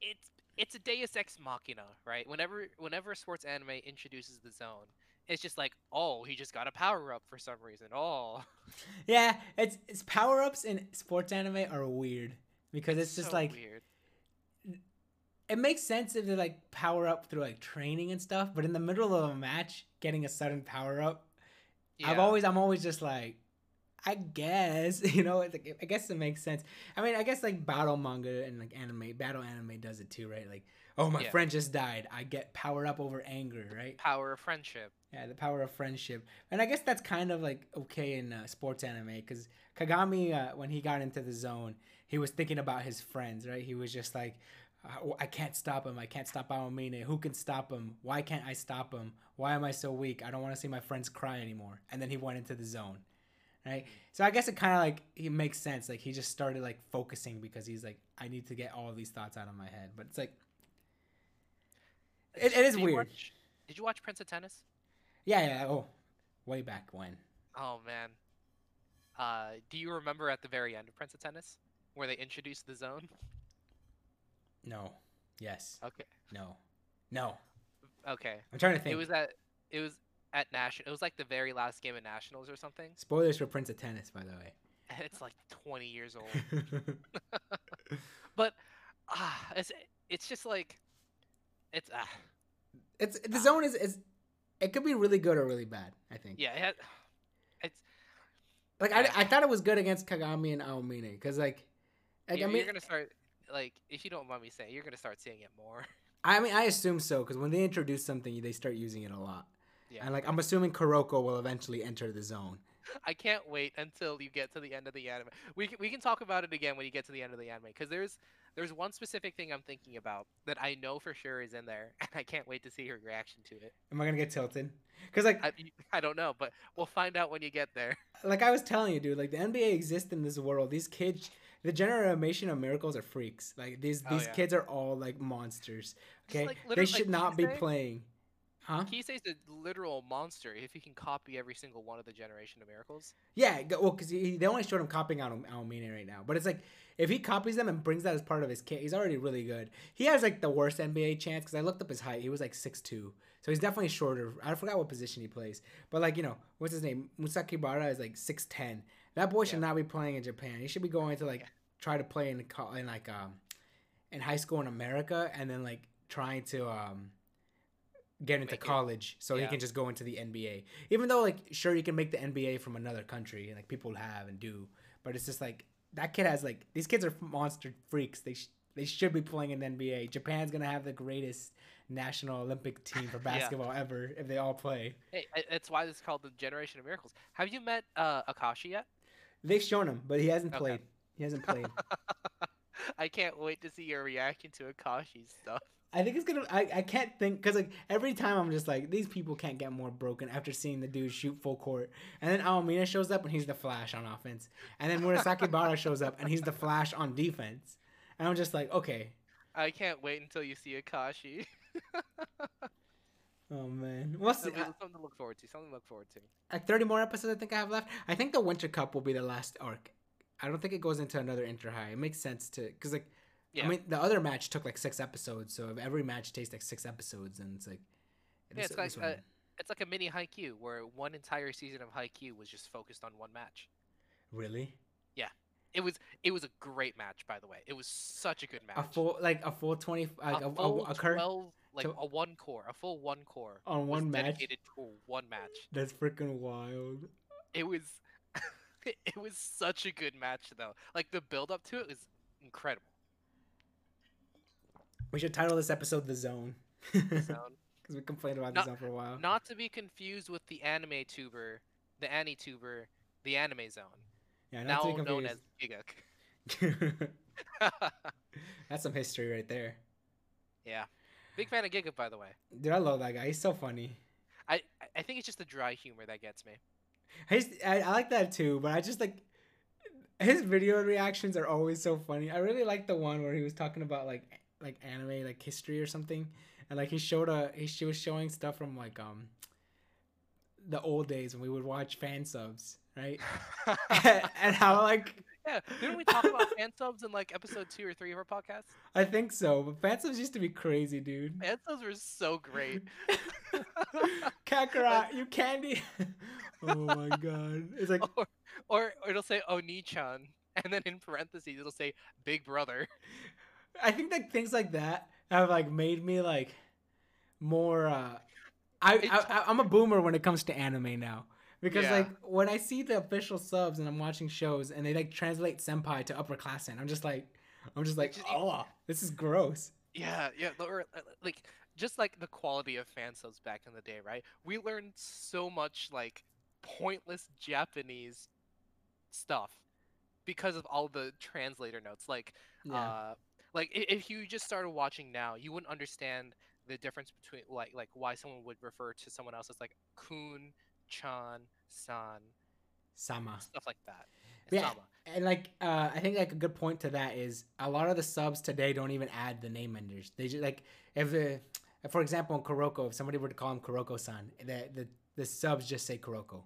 it's it's a Deus Ex Machina, right? Whenever whenever a sports anime introduces the zone, it's just like, oh, he just got a power up for some reason. Oh, yeah, it's, it's power ups in sports anime are weird because it's, just so like weird. it makes sense if they like power up through like training and stuff, but in the middle of a match, getting a sudden power up, I've always I'm always just like, I guess you know, like, I guess it makes sense. I mean, I guess like battle manga and like anime, battle anime does it too, right? Like, oh my Yeah. friend just died, I get powered up over anger, right? power of friendship. Yeah, the power of friendship, and I guess that's kind of like okay in uh, sports anime because Kagami, uh, when he got into the zone, he was thinking about his friends, right? He was just like, uh, I can't stop him. I can't stop Aomine. Who can stop him? Why can't I stop him? Why am I so weak? I don't want to see my friends cry anymore. And then he went into the zone, right? So I guess it kind of like it makes sense. Like he just started like focusing because he's like, I need to get all of these thoughts out of my head. But it's like, It- it is Did you weird. watch- did you watch Prince of Tennis? yeah, yeah. Oh, way back when. Oh man. Uh, do you remember at the very end of Prince of Tennis where they introduced the zone? No. Yes. Okay. No. No. Okay. I'm trying to think. It was at it was at national. It was like the very last game of nationals or something. Spoilers for Prince of Tennis, by the way. And it's like 20 years old. but ah, it's it's just like it's ah it's the zone is is it could be really good or really bad. I think. yeah. It had, it's Like I, I thought it was good against Kagami and Aomine because like, like you're, I mean you're gonna start like if you don't mind me saying, you're gonna start seeing it more. I mean I assume so because when they introduce something they start using it a lot. Yeah. And like I'm assuming Kuroko will eventually enter the zone. I can't wait until you get to the end of the anime. We can, we can talk about it again when you get to the end of the anime because there's there's one specific thing I'm thinking about that I know for sure is in there, and I can't wait to see your reaction to it. Am I gonna get tilted? Because like I, I don't know, but we'll find out when you get there. like I was telling you, dude, like the NBA exists in this world. These kids, the generation of miracles are freaks. Like these Oh, these yeah. kids are all like monsters. Okay, like, they should like not be playing. Huh? Kise's a literal monster if he can copy every single one of the Generation of Miracles. Yeah, well, because they only showed him copying out Aomine right now. But it's like if he copies them and brings that as part of his kit, he's already really good. He has like the worst NBA chance because I looked up his height. He was like 6'2". so he's definitely shorter. I forgot what position he plays, but like you know, what's his name? Murasakibara is like 6'10". That boy should not be playing in Japan. He should be going to like Yeah. try to play in in like um in high school in America and then like trying to um get into Make it- college so he can just go into the NBA. Even though like sure you can make the NBA from another country and like people have and do, but it's just like that kid has like these kids are monster freaks. They sh- they should be playing in the NBA. Japan's gonna have the greatest national Olympic team for Yeah. basketball ever if they all play. Hey, it's why this is called the Generation of Miracles. Have you met uh, Akashi yet? They've shown him, but he hasn't Okay. played. He hasn't played. I can't wait to see your reaction to Akashi's stuff. I think it's gonna. I, I can't think because like every time I'm just like these people can't get more broken after seeing the dude shoot full court, and then Aomine shows up and he's the Flash on offense, and then Murasaki Bara shows up and he's the Flash on defense, and I'm just like, okay, I can't wait until you see Akashi. oh man, we'll see. Uh, something to look forward to. Something to look forward to. Like 30 more episodes, I think I have left. I think the Winter Cup will be the last arc. I don't think it goes into another inter high. It makes sense to because like Yeah. I mean the other match took like six episodes, so if every match takes like six episodes, and it's like Yeah, it's like uh, it's like a mini Haikyuu where one entire season of Haikyuu was just focused on one match. Really? Yeah. It was it was a great match, by the way. It was such a good match. A full like a full twenty like a, a a, full a cur- 12, like to- a one cour, a full one cour on one match. dedicated to one match. That's freaking wild. It was it was such a good match though. Like the build up to it was incredible. We should title this episode "The Zone" because we complained about Not- the zone for a while. not to be confused with the anime tuber, the AniTuber, the Anime Zone, yeah, now known as. Gigguk. That's some history right there. yeah, big fan of Gigguk, by the way. Dude, I love that guy. He's so funny. I I think it's just the dry humor that gets me. His, I, I like that too, but I just like his video reactions are always so funny. I really like the one where he was talking about like like anime like history or something, and like he showed a he she was showing stuff from like um the old days when we would watch fan subs, right? and how like yeah, didn't we talk about fan subs in like episode two or three of our podcast? I think so, but fan subs used to be crazy, dude. Fan subs were so great. Kakarot, you candy. oh my god, it's like or, or or it'll say Oni-chan, and then in parentheses it'll say Big Brother. I think that things like that have like made me like more. uh I, I I'm a boomer when it comes to anime now because Yeah. like when I see the official subs and I'm watching shows and they like translate senpai to upperclassmen, I'm just like, I'm just like, oh, this is gross. Yeah, yeah, or uh, like just like the quality of fan subs back in the day, right? We learned so much like pointless Japanese stuff because of all the translator notes. Like, Yeah, uh, like if you just started watching now, you wouldn't understand the difference between like like why someone would refer to someone else as like kun, chan, san, sama. stuff like that. Yeah, Sama. and like uh, I think like a good point to that is a lot of the subs today don't even add the name enders. They just like if the for example in Kuroko, if somebody were to call him Kuroko-san, the the, the subs just say Kuroko.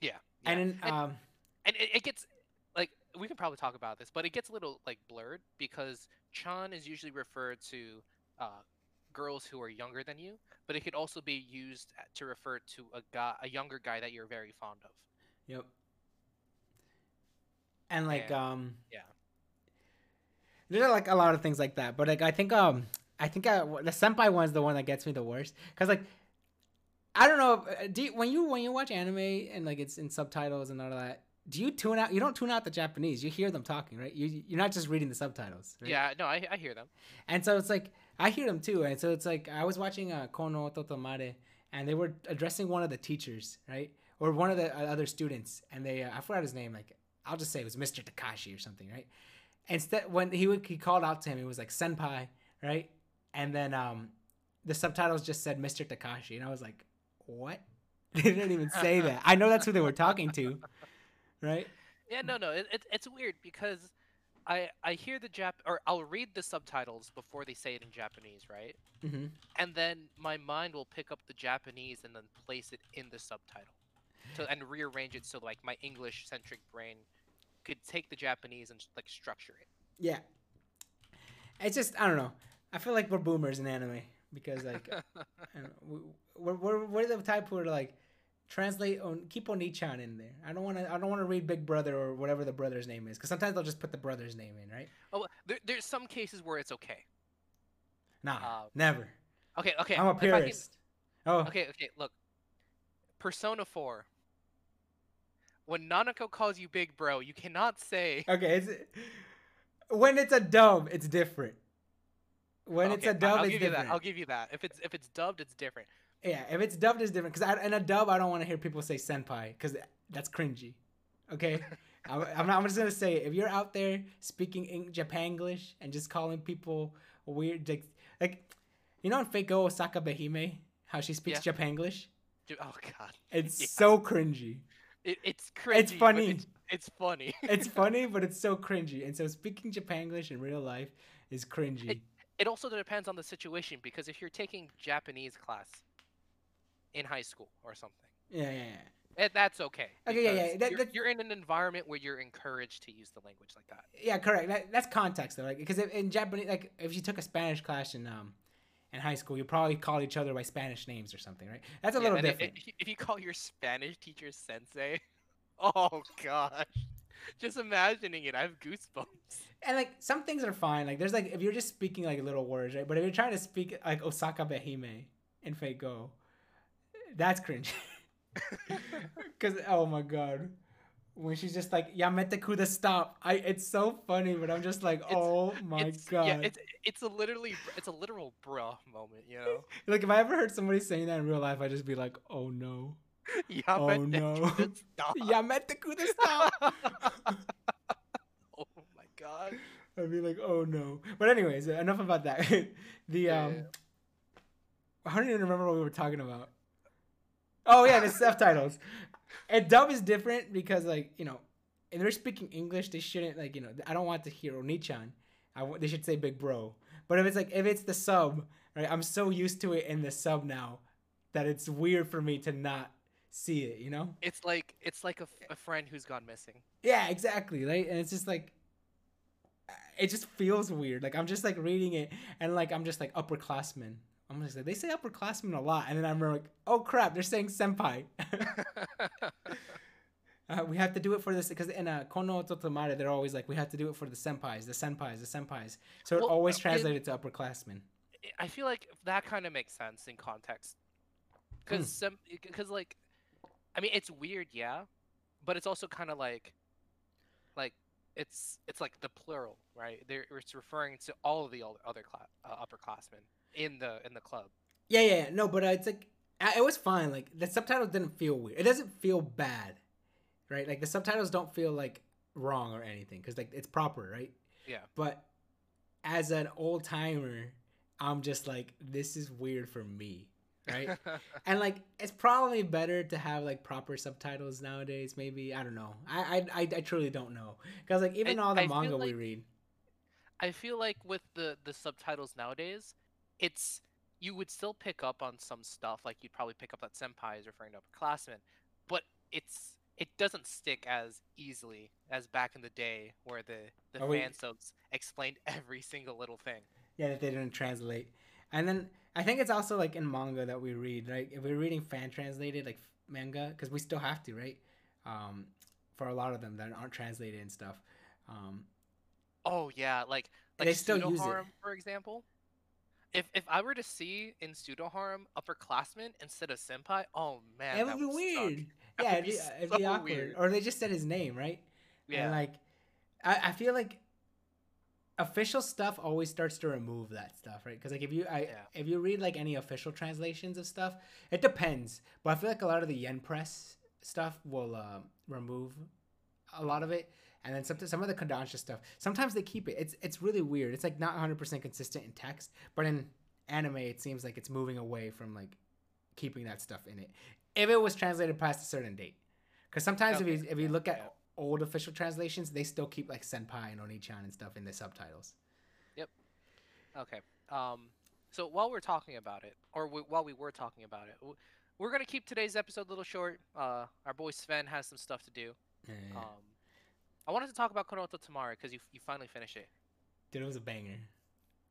Yeah. yeah. And then um and it, it gets we can probably talk about this, but it gets a little like blurred because Chan is usually referred to uh, girls who are younger than you, but it could also be used to refer to a guy, a younger guy that you're very fond of. Yep. And like Yeah. um Yeah. There are like a lot of things like that, but like I think um I think I, the senpai one's the one that gets me the worst because like I don't know uh, do you, when you when you watch anime and like it's in subtitles and all of that do you tune out you don't tune out the Japanese you hear them talking right you you're not just reading the subtitles right? Yeah, no, I, I hear them. and so it's like I hear them too and so it's like I was watching uh, Kono Oto Tomare and they were addressing one of the teachers right or one of the uh, other students and they uh, I forgot his name like I'll just say it was Mr. Takashi or something right instead when he would, he called out to him, it was like senpai, right? And then um, the subtitles just said Mr. Takashi, and I was like, what? they didn't even say that. I know that's who they were talking to, right? Yeah, no, no, it, it, it's weird because I I hear the Jap or I'll read the subtitles before they say it in Japanese, right? Mm-hmm. And then my mind will pick up the Japanese and then place it in the subtitle, to and rearrange it so like my English centric brain could take the Japanese and like structure it. Yeah. It's just I don't know. I feel like we're boomers in anime because like I don't know, we- we're, we're we're the type who are like translate on keep Oni-chan in there. I don't want to I don't want to read Big Brother or whatever the brother's name is because sometimes they'll just put the brother's name in, right? oh, there, there's some cases where it's okay. Nah, Uh, never. Okay, okay. I'm a I can- purist. Oh, Okay, okay, look. Persona 4. When Nanako calls you big bro, you cannot say Okay, it's when it's a dub, it's different. When it's a dub, I'll it's give you different. that. I'll give you that. If it's if it's dubbed, it's different. Yeah, if it's dubbed, it's different. Because in a dub, I don't want to hear people say senpai because that's cringy. Okay, I'm, I'm, not, I'm just gonna say if you're out there speaking in Japanglish and just calling people weird, like, like you know in Fate Osakabehime, how she speaks Japanglish, Ju- Oh god. it's Yeah. so cringy. It, it's cringy. but funny. It's, it's funny. It's funny, but it's so cringy. And so speaking Japanglish in real life is cringy. it also depends on the situation because if you're taking Japanese class in high school or something, yeah, yeah, yeah. that's okay. Okay, yeah, yeah, that- you're, you're in an environment where you're encouraged to use the language like that. Yeah, correct. That, that's context though, like because in Japanese, like if you took a Spanish class in um in high school, you probably call each other by Spanish names or something, right? That's a Yeah, little different. If, you- if you call your Spanish teacher sensei, Oh gosh. Just imagining it, I have goosebumps. And like some things are fine. Like there's like if you're just speaking like little words, right? But if you're trying to speak like Osakabehime in Fate Go, that's cringe. Cause oh my god. When she's just like Yamete kuda stop. I it's so funny, but I'm just like, It's- oh my it's, god. Yeah, it's it's a literally it's a literal bruh moment, you know. like if I ever heard somebody saying that in real life, I'd just be like, oh no. Yamete Oh, no. kuda stop. Yamete kuda stop. oh my god. I'd be like, oh no. But anyways, enough about that. the um yeah. I don't even remember what we were talking about. Oh yeah, the subtitles. And dub is different because like, you know, if they're speaking English, they shouldn't like, you know, I don't want to hear Onichan. I want, they should say big bro. But if it's like if it's the sub, right? I'm so used to it in the sub now that it's weird for me to not see it, you know? It's like it's like a, f- a friend who's gone missing. Yeah, exactly. Right, and it's just like it just feels weird. Like I'm just like reading it, and like I'm just like upperclassmen. I'm just like they say upperclassmen a lot, and then I'm like, oh crap, they're saying senpai. uh, we have to do it for this because in a Kono Oto Tomare, they're always like, we have to do it for the senpais, the senpais, the senpais. So it Well, always uh, it- translated to upperclassmen. I feel like that kind of makes sense in context. Because some, because like, I mean, it's weird, yeah, but it's also kind of like, like it's it's like the plural, right? There, it's referring to all of the other other cla- uh, upperclassmen in the in the club. Yeah, yeah, no, but uh, it's like it was fine. Like the subtitles didn't feel weird. It doesn't feel bad, right? Like the subtitles don't feel like wrong or anything because like it's proper, right? Yeah. But as an old timer, I'm just like, this is weird for me, right? and like, it's probably better to have like proper subtitles nowadays. Maybe I don't know. I I I, truly don't know because like even I- all the I manga we read, I feel like with the the subtitles nowadays, it's you would still pick up on some stuff. Like you'd probably pick up that senpai is referring to upperclassmen, but it's it doesn't stick as easily as back in the day where the the we- fan subs explained every single little thing. yeah, that they didn't translate. And then I think it's also like in manga that we read, right? If we're reading fan translated like manga, because we still have to, right? Um, for a lot of them that aren't translated and stuff. Um, Oh yeah, like like They still use it. for example. If if I were to see in pseudo harem upperclassmen instead of senpai, oh man, it that would be weird. Suck. Yeah, would it'd be uh, it'd be awkward. weird. Or they just said his name, right? Yeah. And like, I, I feel like official stuff always starts to remove that stuff, right? Because like if you I Yeah. if you read like any official translations of stuff, it depends. But I feel like a lot of the yen press stuff will uh, remove a lot of it. And then some some of the Kodansha stuff, sometimes they keep it. It's it's really weird. It's like not 100% consistent in text, but in anime it seems like it's moving away from like keeping that stuff in it. If it was translated past a certain date. Cuz sometimes Okay, if you if you look at old official translations, they still keep like senpai and oni-chan and stuff in the subtitles. Yep. Okay. Um. So while we're talking about it, or w- while we were talking about it, w- we're gonna keep today's episode a little short. Uh, our boy Sven has some stuff to do. Um, I wanted to talk about Kono Oto Tomare because you you finally finished it. Dude, it was a banger.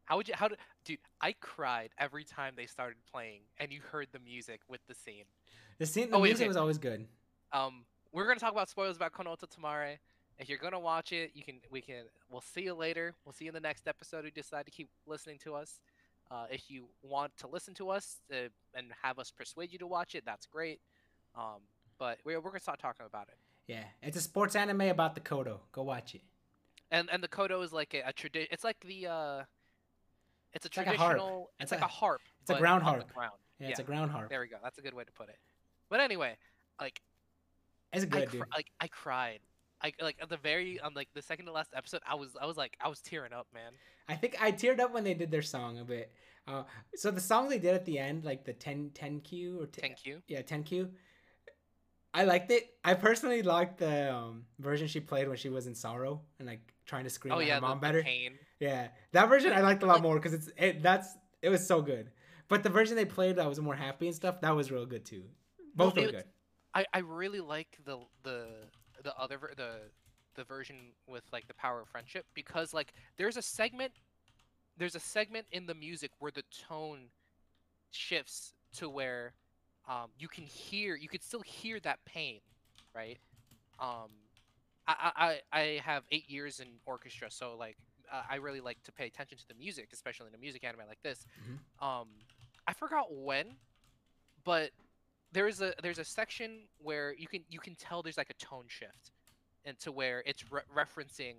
How would you? How did? Dude, I cried every time they started playing, and you heard the music with the scene. The scene, the Oh, wait, music okay. was always good. Um, we're gonna talk about spoilers about Kono Oto Tomare. If you're gonna watch it, you can. We can. We'll see you later. We'll see you in the next episode. You decide to keep listening to us. Uh, if you want to listen to us uh, and have us persuade you to watch it, that's great. Um, but we're we're gonna start talking about it. Yeah, it's a sports anime about the koto. Go watch it. And and the koto is like a, a tradition. It's like the uh, it's a It's like a traditional. It's, It's like a- a, harp. it's a ground harp. Ground. Yeah, it's a ground harp. There we go. That's a good way to put it. But anyway, like It's I good, cr- dude. like I cried. I like at the very on like the second to last episode. I was I was like I was tearing up, man. I think I teared up when they did their song a bit. Uh, so the song they did at the end, like the 10 10 Q or 10, Thank you. yeah 10 Q. I liked it. I personally liked the um, version she played when she was in sorrow and like trying to scream Oh at yeah, her mom better. pain. Yeah, that version I liked a lot more because it's it. That's it was so good. But the version they played that was more happy and stuff, that was real good too. Well, Both were good. I I really like the the the other ver- the the version with like the power of friendship because like there's a segment there's a segment in the music where the tone shifts to where um you can hear you could still hear that pain, right? um, I I I have eight years in orchestra, so like uh, I really like to pay attention to the music, especially in a music anime like this. Mhm. Um, I forgot when, but there's a there's a section where you can you can tell there's like a tone shift, into where it's re- referencing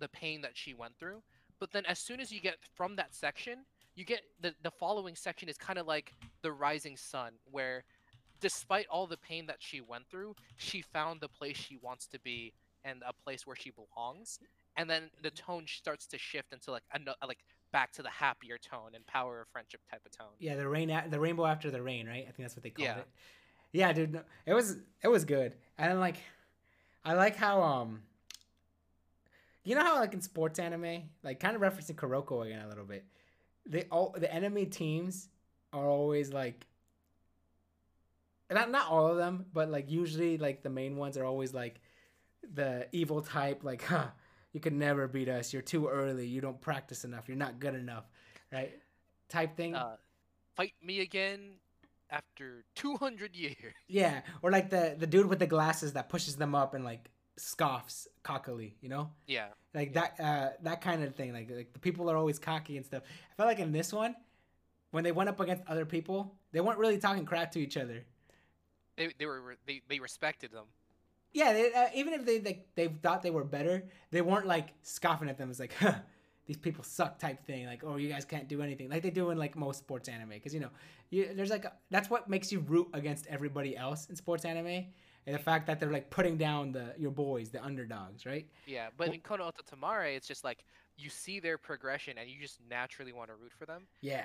the pain that she went through. But then as soon as you get from that section, you get the the following section is kind of like the rising sun, where despite all the pain that she went through, she found the place she wants to be and a place where she belongs. And then the tone starts to shift into like a like back to the happier tone and power of friendship type of tone. Yeah, the rain, the rainbow after the rain, right? I think that's what they called Yeah. it. Yeah, dude, no, it was it was good, and then, like, I like how um, you know how like in sports anime, like kind of referencing Kuroko again a little bit. They all the enemy teams are always like, not not all of them, but like usually like the main ones are always like the evil type, like, huh, you could never beat us. You're too early. You don't practice enough. You're not good enough, right? Type thing. Uh, fight me again after 200 years. Yeah, or like the the dude with the glasses that pushes them up and like scoffs cockily, you know, Yeah. like that uh that kind of thing. Like like the people are always cocky and stuff. I felt like in this one, when they went up against other people, they weren't really talking crap to each other. They, they were they, they respected them. Yeah, they, uh, even if they like they thought they were better, they weren't like scoffing at them. It's like, huh, these people suck type thing. Like, oh, you guys can't do anything. Like they do in like most sports anime, because you know, you there's like a, that's what makes you root against everybody else in sports anime, and the fact that they're like putting down the your boys, the underdogs, right? Yeah, but Well- in Kono Oto Tomare, it's just like you see their progression and you just naturally want to root for them. Yeah,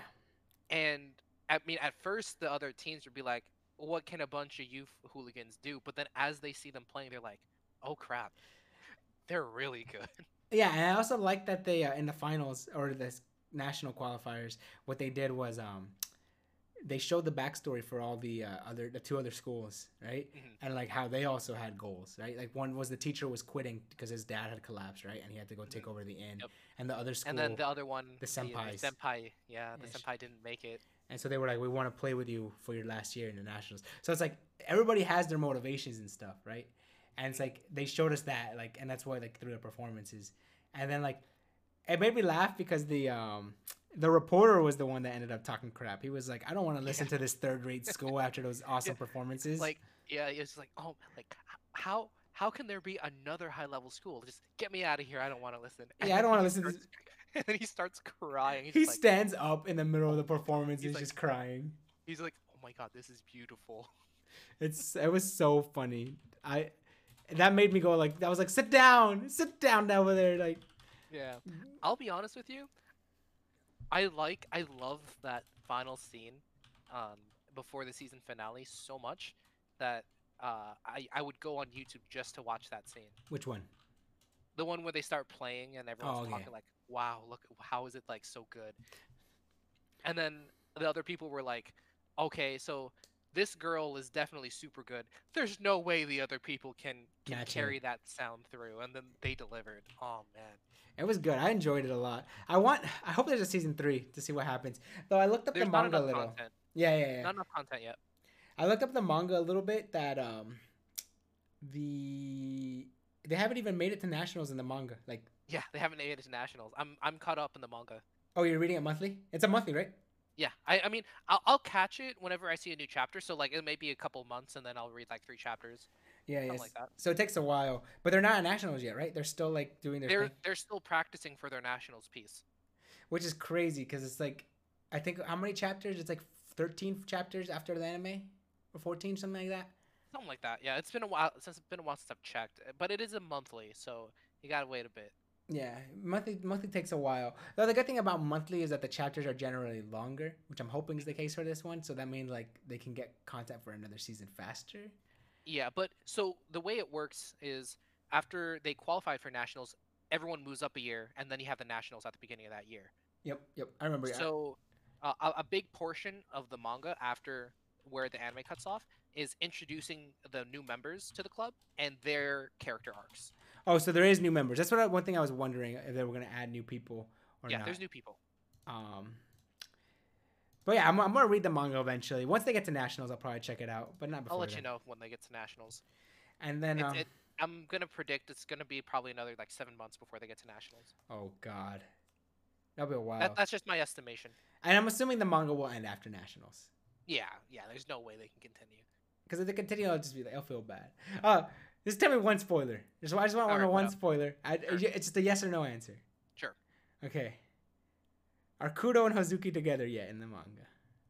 And I mean, at first the other teams would be like, "What can a bunch of youth hooligans do?" But then as they see them playing, they're like, "Oh crap, they're really good." yeah, and I also like that they uh, in the finals or the national qualifiers, what they did was um. They showed the backstory for all the uh, other the two other schools, right? Mhm. and like how they also had goals, right? Like one was the teacher was quitting because his dad had collapsed, right? And he had to go take over the inn. Yep. And the other school, And then the other one, the the senpais. senpai, yeah, the Yeah, senpai didn't make it. and so they were like, "We want to play with you for your last year in the nationals." So it's like everybody has their motivations and stuff, right? And it's like they showed us that, like, and that's why like through the performances, and then like it made me laugh because the um the reporter was the one that ended up talking crap. He was like, "I don't want to listen to this third rate school after those awesome performances." Like, yeah, it's like, oh, like how how can there be another high level school? Just get me out of here. I don't want to listen. And Yeah, I don't wanna he listen to starts- And then he starts crying. He's he like, stands up in the middle of the performance. He's He's, like- just crying. he's like, oh my god, this is beautiful. It's it was so funny. I that made me go like that was like sit down, sit down over there. Like Yeah. I'll be honest with you. I like, I love that final scene, um, before the season finale so much that uh, I I would go on YouTube just to watch that scene. which one? The one where they start playing and everyone's Oh, talking like, "Wow, look, how is it like so good?" And then the other people were like, "Okay, so this girl is definitely super good. There's no way the other people can can carry that sound through." And then they delivered. Oh man, It was good. I enjoyed it a lot. I want. I hope there's a season three to see what happens. Though I looked up there's the manga a little. content. Yeah, yeah, yeah. Not enough content yet. I looked up the manga a little bit. That um, the they haven't even made it to nationals in the manga. Like, Yeah, they haven't made it to nationals. I'm I'm caught up in the manga. oh, you're reading it monthly? It's a monthly, right? Yeah, I, I mean, I'll, I'll catch it whenever I see a new chapter. So like, it may be a couple months, and then I'll read like three chapters. Yeah, yeah. like. So it takes a while, but they're not at nationals yet, right? They're still like doing their They're thing, they're still practicing for their nationals piece. which is crazy because it's like, I think how many chapters? It's like thirteen chapters after the anime, or fourteen, something like that. Something like that. Yeah, it's been a while since it's been a while since I've checked, but it is a monthly, so you gotta wait a bit. Yeah, monthly monthly takes a while. Though the good thing about monthly is that the chapters are generally longer, which I'm hoping is the case for this one. So that means like they can get content for another season faster. Yeah, but so the way it works is after they qualified for nationals, everyone moves up a year, and then you have the nationals at the beginning of that year. Yep, yep. I remember. yeah. So uh, a, a big portion of the manga after where the anime cuts off is introducing the new members to the club and their character arcs. oh, so there is new members. That's what I, one thing I was wondering if they were gonna add new people or yeah, not. Yeah, there's new people. Um, but yeah, I'm, I'm gonna read the manga eventually. Once they get to nationals, I'll probably check it out, but not before. I'll let then. you know when they get to nationals. And then um, it, I'm gonna predict it's gonna be probably another like seven months before they get to nationals. oh god, that'll be a while. That, that's just my estimation. and I'm assuming the manga will end after nationals. Yeah, yeah. There's no way they can continue. Because if they continue, I'll just be like, I'll feel bad. Uh, just tell me one spoiler. Just, I just want know what one up? spoiler. I. It's just a yes or no answer. Sure. Okay. Are Kudo and Hozuki together yet in the manga?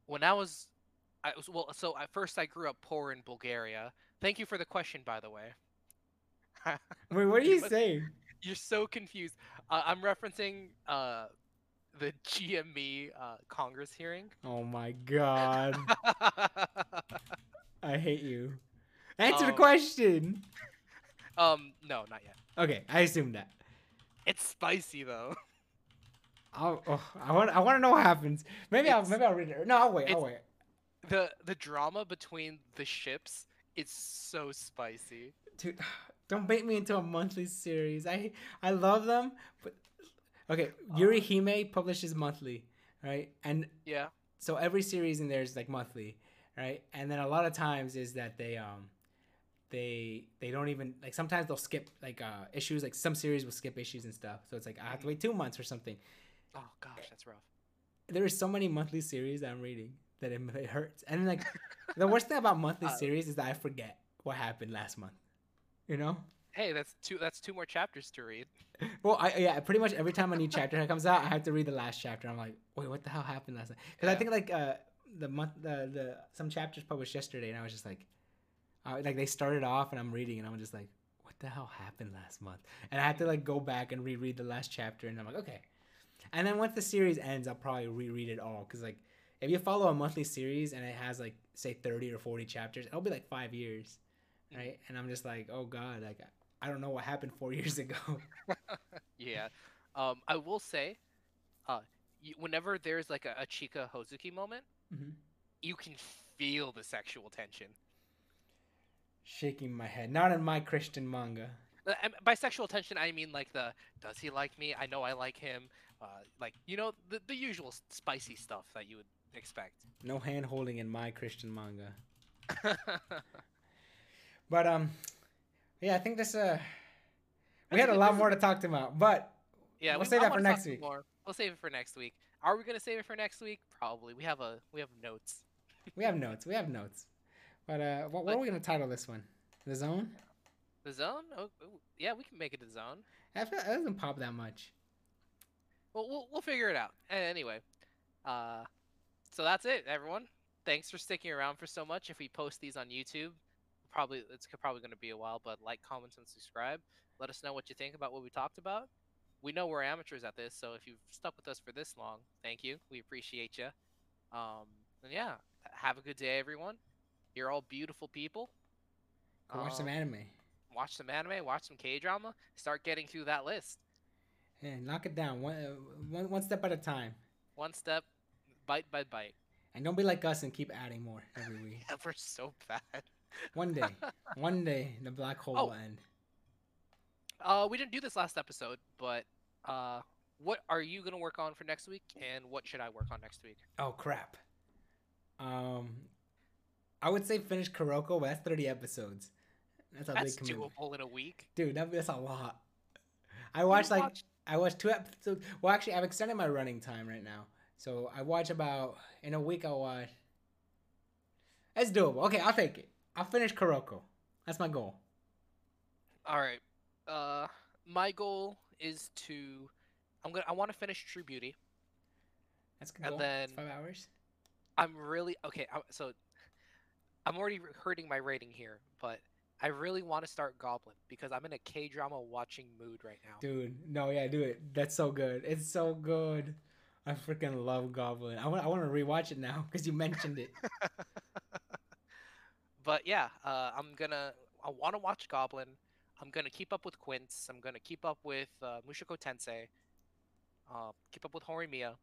When I was, I was well. So at first I grew up poor in Bulgaria. Thank you for the question, by the way. Wait, what are you saying? You're so confused. Uh, I'm referencing uh, the GME uh, Congress hearing. Oh my god. I hate you. Answer the Um, question. um, no, not yet. Okay, I assumed that. It's spicy though. I'll, oh, I want. I want to know what happens. Maybe I'll. Maybe I'll read it. No, I'll wait. I'll wait. the The drama between the ships is so spicy. Dude, don't bait me into a monthly series. I I love them, but okay. Yuri Hime publishes monthly, right? And Yeah. so every series in there is like monthly, right? And then a lot of times is that they um they they don't even like sometimes they'll skip like uh issues like some series will skip issues and stuff. So it's like I have to wait two months or something. Oh gosh, that's rough. There are so many monthly series that I'm reading that it, it hurts. And like the worst thing about monthly Uh, series is that I forget what happened last month. You know? Hey, that's two. That's two more chapters to read. Well, I yeah, pretty much every time a new chapter comes out, I have to read the last chapter. I'm like, wait, what the hell happened last night? Because I think like uh the month the the some chapters published yesterday, and I was just like, uh, like they started off, and I'm reading, and I'm just like, what the hell happened last month? And I had to like go back and reread the last chapter, and I'm like, okay. And then once the series ends, I'll probably reread it all because like if you follow a monthly series and it has like say 30 or 40 chapters, it'll be like five years, Mhm. right? And I'm just like, oh god, like I don't know what happened four years ago. Yeah. Um, I will say, uh, whenever there's like a, a Chika Hozuki moment, Mhm. you can feel the sexual tension. Shaking my head. Not in my Christian manga. Uh, by sexual tension, I mean like the does he like me? I know I like him. Uh, like you know the the usual spicy stuff that you would expect. No hand holding in my Christian manga. But um, yeah, I think this uh, we had a lot more to talk to about. But yeah, We'll we, save that for next week. More. We'll save it for next week. Are we gonna save it for next week? Probably. We have a we have notes. we have notes. We have notes. But uh, what, what are we gonna title this one? The zone? The zone? Oh, yeah, we can make it a zone. It doesn't pop that much. Well, we'll we'll figure it out. Anyway, uh, so that's it, everyone. Thanks for sticking around for so much. If we post these on YouTube, probably it's probably going to be a while, but like, comment, and subscribe. Let us know what you think about what we talked about. We know we're amateurs at this, so if you've stuck with us for this long, thank you. We appreciate you. Um, and yeah, have a good day, everyone. You're all beautiful people. Go watch some Um, anime. watch some anime, watch some K drama. Start getting through that list. Yeah, knock it down one, uh, one one step at a time. One step, bite by bite. And don't be like us and keep adding more every week. Yeah, we're so bad. One day, one day, the black hole Oh. will end. Uh, we didn't do this last episode, but uh, what are you gonna work on for next week, and what should I work on next week? Oh crap. Um, I would say finish Kuroko, but that's thirty episodes. That's a That's big commitment, doable in a week. dude. That, that's a lot. I You watched like I watched two episodes. Well, actually, I've extended my running time right now, so I watch about in a week. I'll watch. It's doable. Okay, I'll take it. I'll finish Kuroko. That's my goal. All right. Uh, my goal is to. I'm gonna. I want to finish True Beauty. That's good And goal. then- five hours. I'm really okay. I, so, I'm already hurting my rating here, but I really want to start Goblin because I'm in a K drama watching mood right now. Dude, no, yeah, do it. That's so good. It's so good. I freaking love Goblin. I want. I want to rewatch it now because you mentioned it. but yeah, uh, I'm gonna. I want to watch Goblin. I'm gonna keep up with Quince. I'm gonna keep up with uh, Mushoku Tensei. Uh, keep up with Horimiya.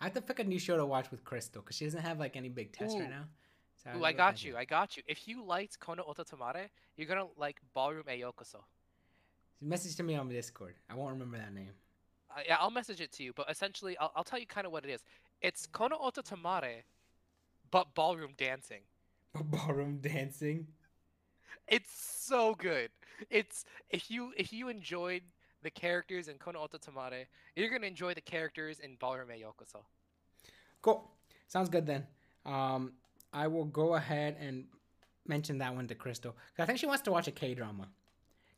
I have to pick a new show to watch with Crystal because she doesn't have like any big tests right now. Ooh, I got you. I got you. If you liked Kono Oto Tomare, you're gonna like Ballroom Eyokoso. Message to me on Discord. I won't remember that name. Uh, yeah, I'll message it to you. But essentially, I'll, I'll tell you kind of what it is. It's Kono Oto Tomare, but ballroom dancing. But Ballroom dancing. It's so good. It's if you if you enjoyed the characters in Kono Oto Tomare, you're gonna enjoy the characters in Ballroom Yokoso. Cool. Sounds good then. Um, I will go ahead and mention that one to Crystal. I think she wants to watch a K drama.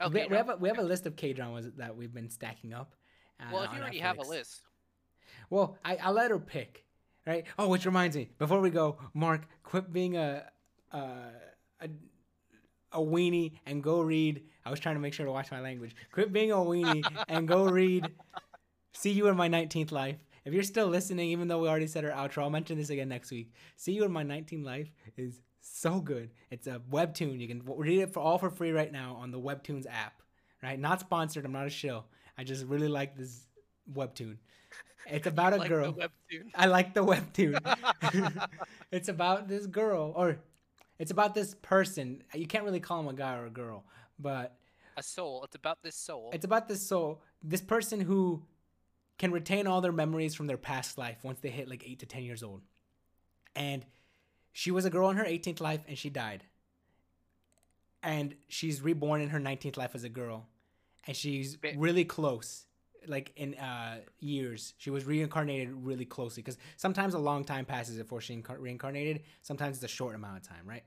we, Okay, we have a, we have a list of K dramas that we've been stacking up. uh, well, if you already have a list, Well, I I let her pick, right? Oh, which reminds me, before we go, Mark, quit being a a a, a weenie and go read. I was trying to make sure to watch my language. Quit being a weenie and go read. See you in my nineteenth life. If you're still listening, even though we already said our outro, I'll mention this again next week. See you in my 19 life is so good. It's a webtoon. You can read it for all for free right now on the Webtoons app. Right? Not sponsored. I'm not a shill. I just really like this webtoon. It's about a like girl. I like the webtoon. it's about this girl, or it's about this person. You can't really call him a guy or a girl, but A soul. It's about this soul. it's about this soul, this person who can retain all their memories from their past life once they hit like eight to ten years old. And she was a girl in her 18th life, and she died. And she's reborn in her 19th life as a girl, and she's really close like in uh years. She was reincarnated really closely because sometimes a long time passes before she incar- reincarnated. Sometimes it's a short amount of time right?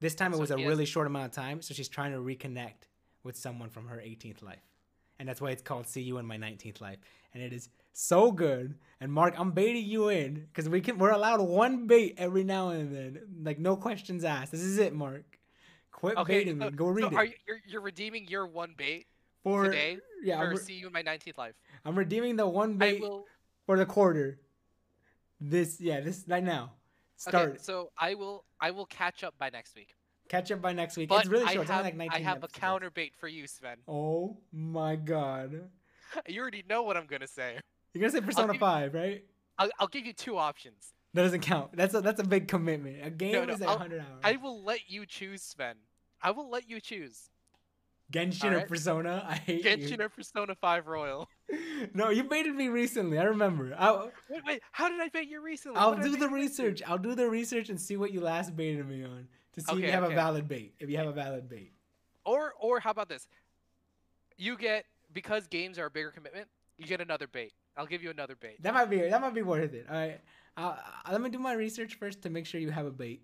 This time it So was a really short amount of time so she's trying to reconnect with someone from her 18th life and that's why it's called see you in my 19th life and it is so good and mark i'm baiting you in because we can we're allowed one bait every now and then like no questions asked this is it mark quit okay, baiting so, me go so read are it you, you're, you're redeeming your one bait for today yeah for re- see you in my 19th life. I'm redeeming the one bait will. for the quarter. This yeah, this right now. Start Okay, so I will. I will catch up by next week. Catch up by next week. But it's really I short. It's have, only like 19 I have episodes. a counter bait for you, Sven. Oh my god. You already know what I'm gonna say. You're gonna say Persona 5, right? I'll, I'll give you two options. That doesn't count. That's a that's a big commitment. A game no, is like I'll- 100 hours. I will let you choose, Sven. I will let you choose. Genshin or Persona. I hate Genshin or Persona 5 Royal. No, you baited me recently. I remember. I'll, Wait, wait. How did I bait you recently? I'll do the research. I'll do the research and see what you last baited me on to see if you Okay, have a valid bait. If you have a valid bait. Or, or how about this? You get because games are a bigger commitment. You get another bait. I'll give you another bait. That might be that might be worth it. All right, I'll- let me do my research first to make sure you have a bait.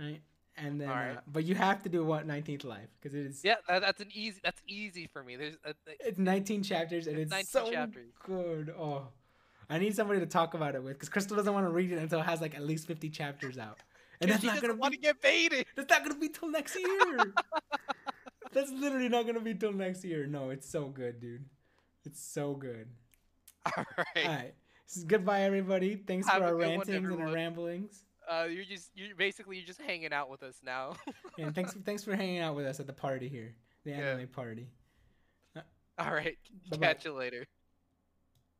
All right, and then Alright. uh, but you have to do what 19th life because it is Yeah, that, that's an easy. That's easy for me. There's. A, it's 19 chapters and It's it's, so chapters. good. Oh, I need somebody to talk about it with because Crystal doesn't want to read it until it has like at least 50 chapters out, and that's not gonna want to get baited. that's not gonna be till next year. that's literally not gonna be till next year. No, it's so good, dude. It's so good. All right. All right. This is goodbye, everybody. Thanks Have for our good one, rantings and our ramblings. Uh, you're just you're basically you're just hanging out with us now. And thanks, thanks for hanging out with us at the party here, the Yeah. anime party. All right. Bye-bye. Catch you later.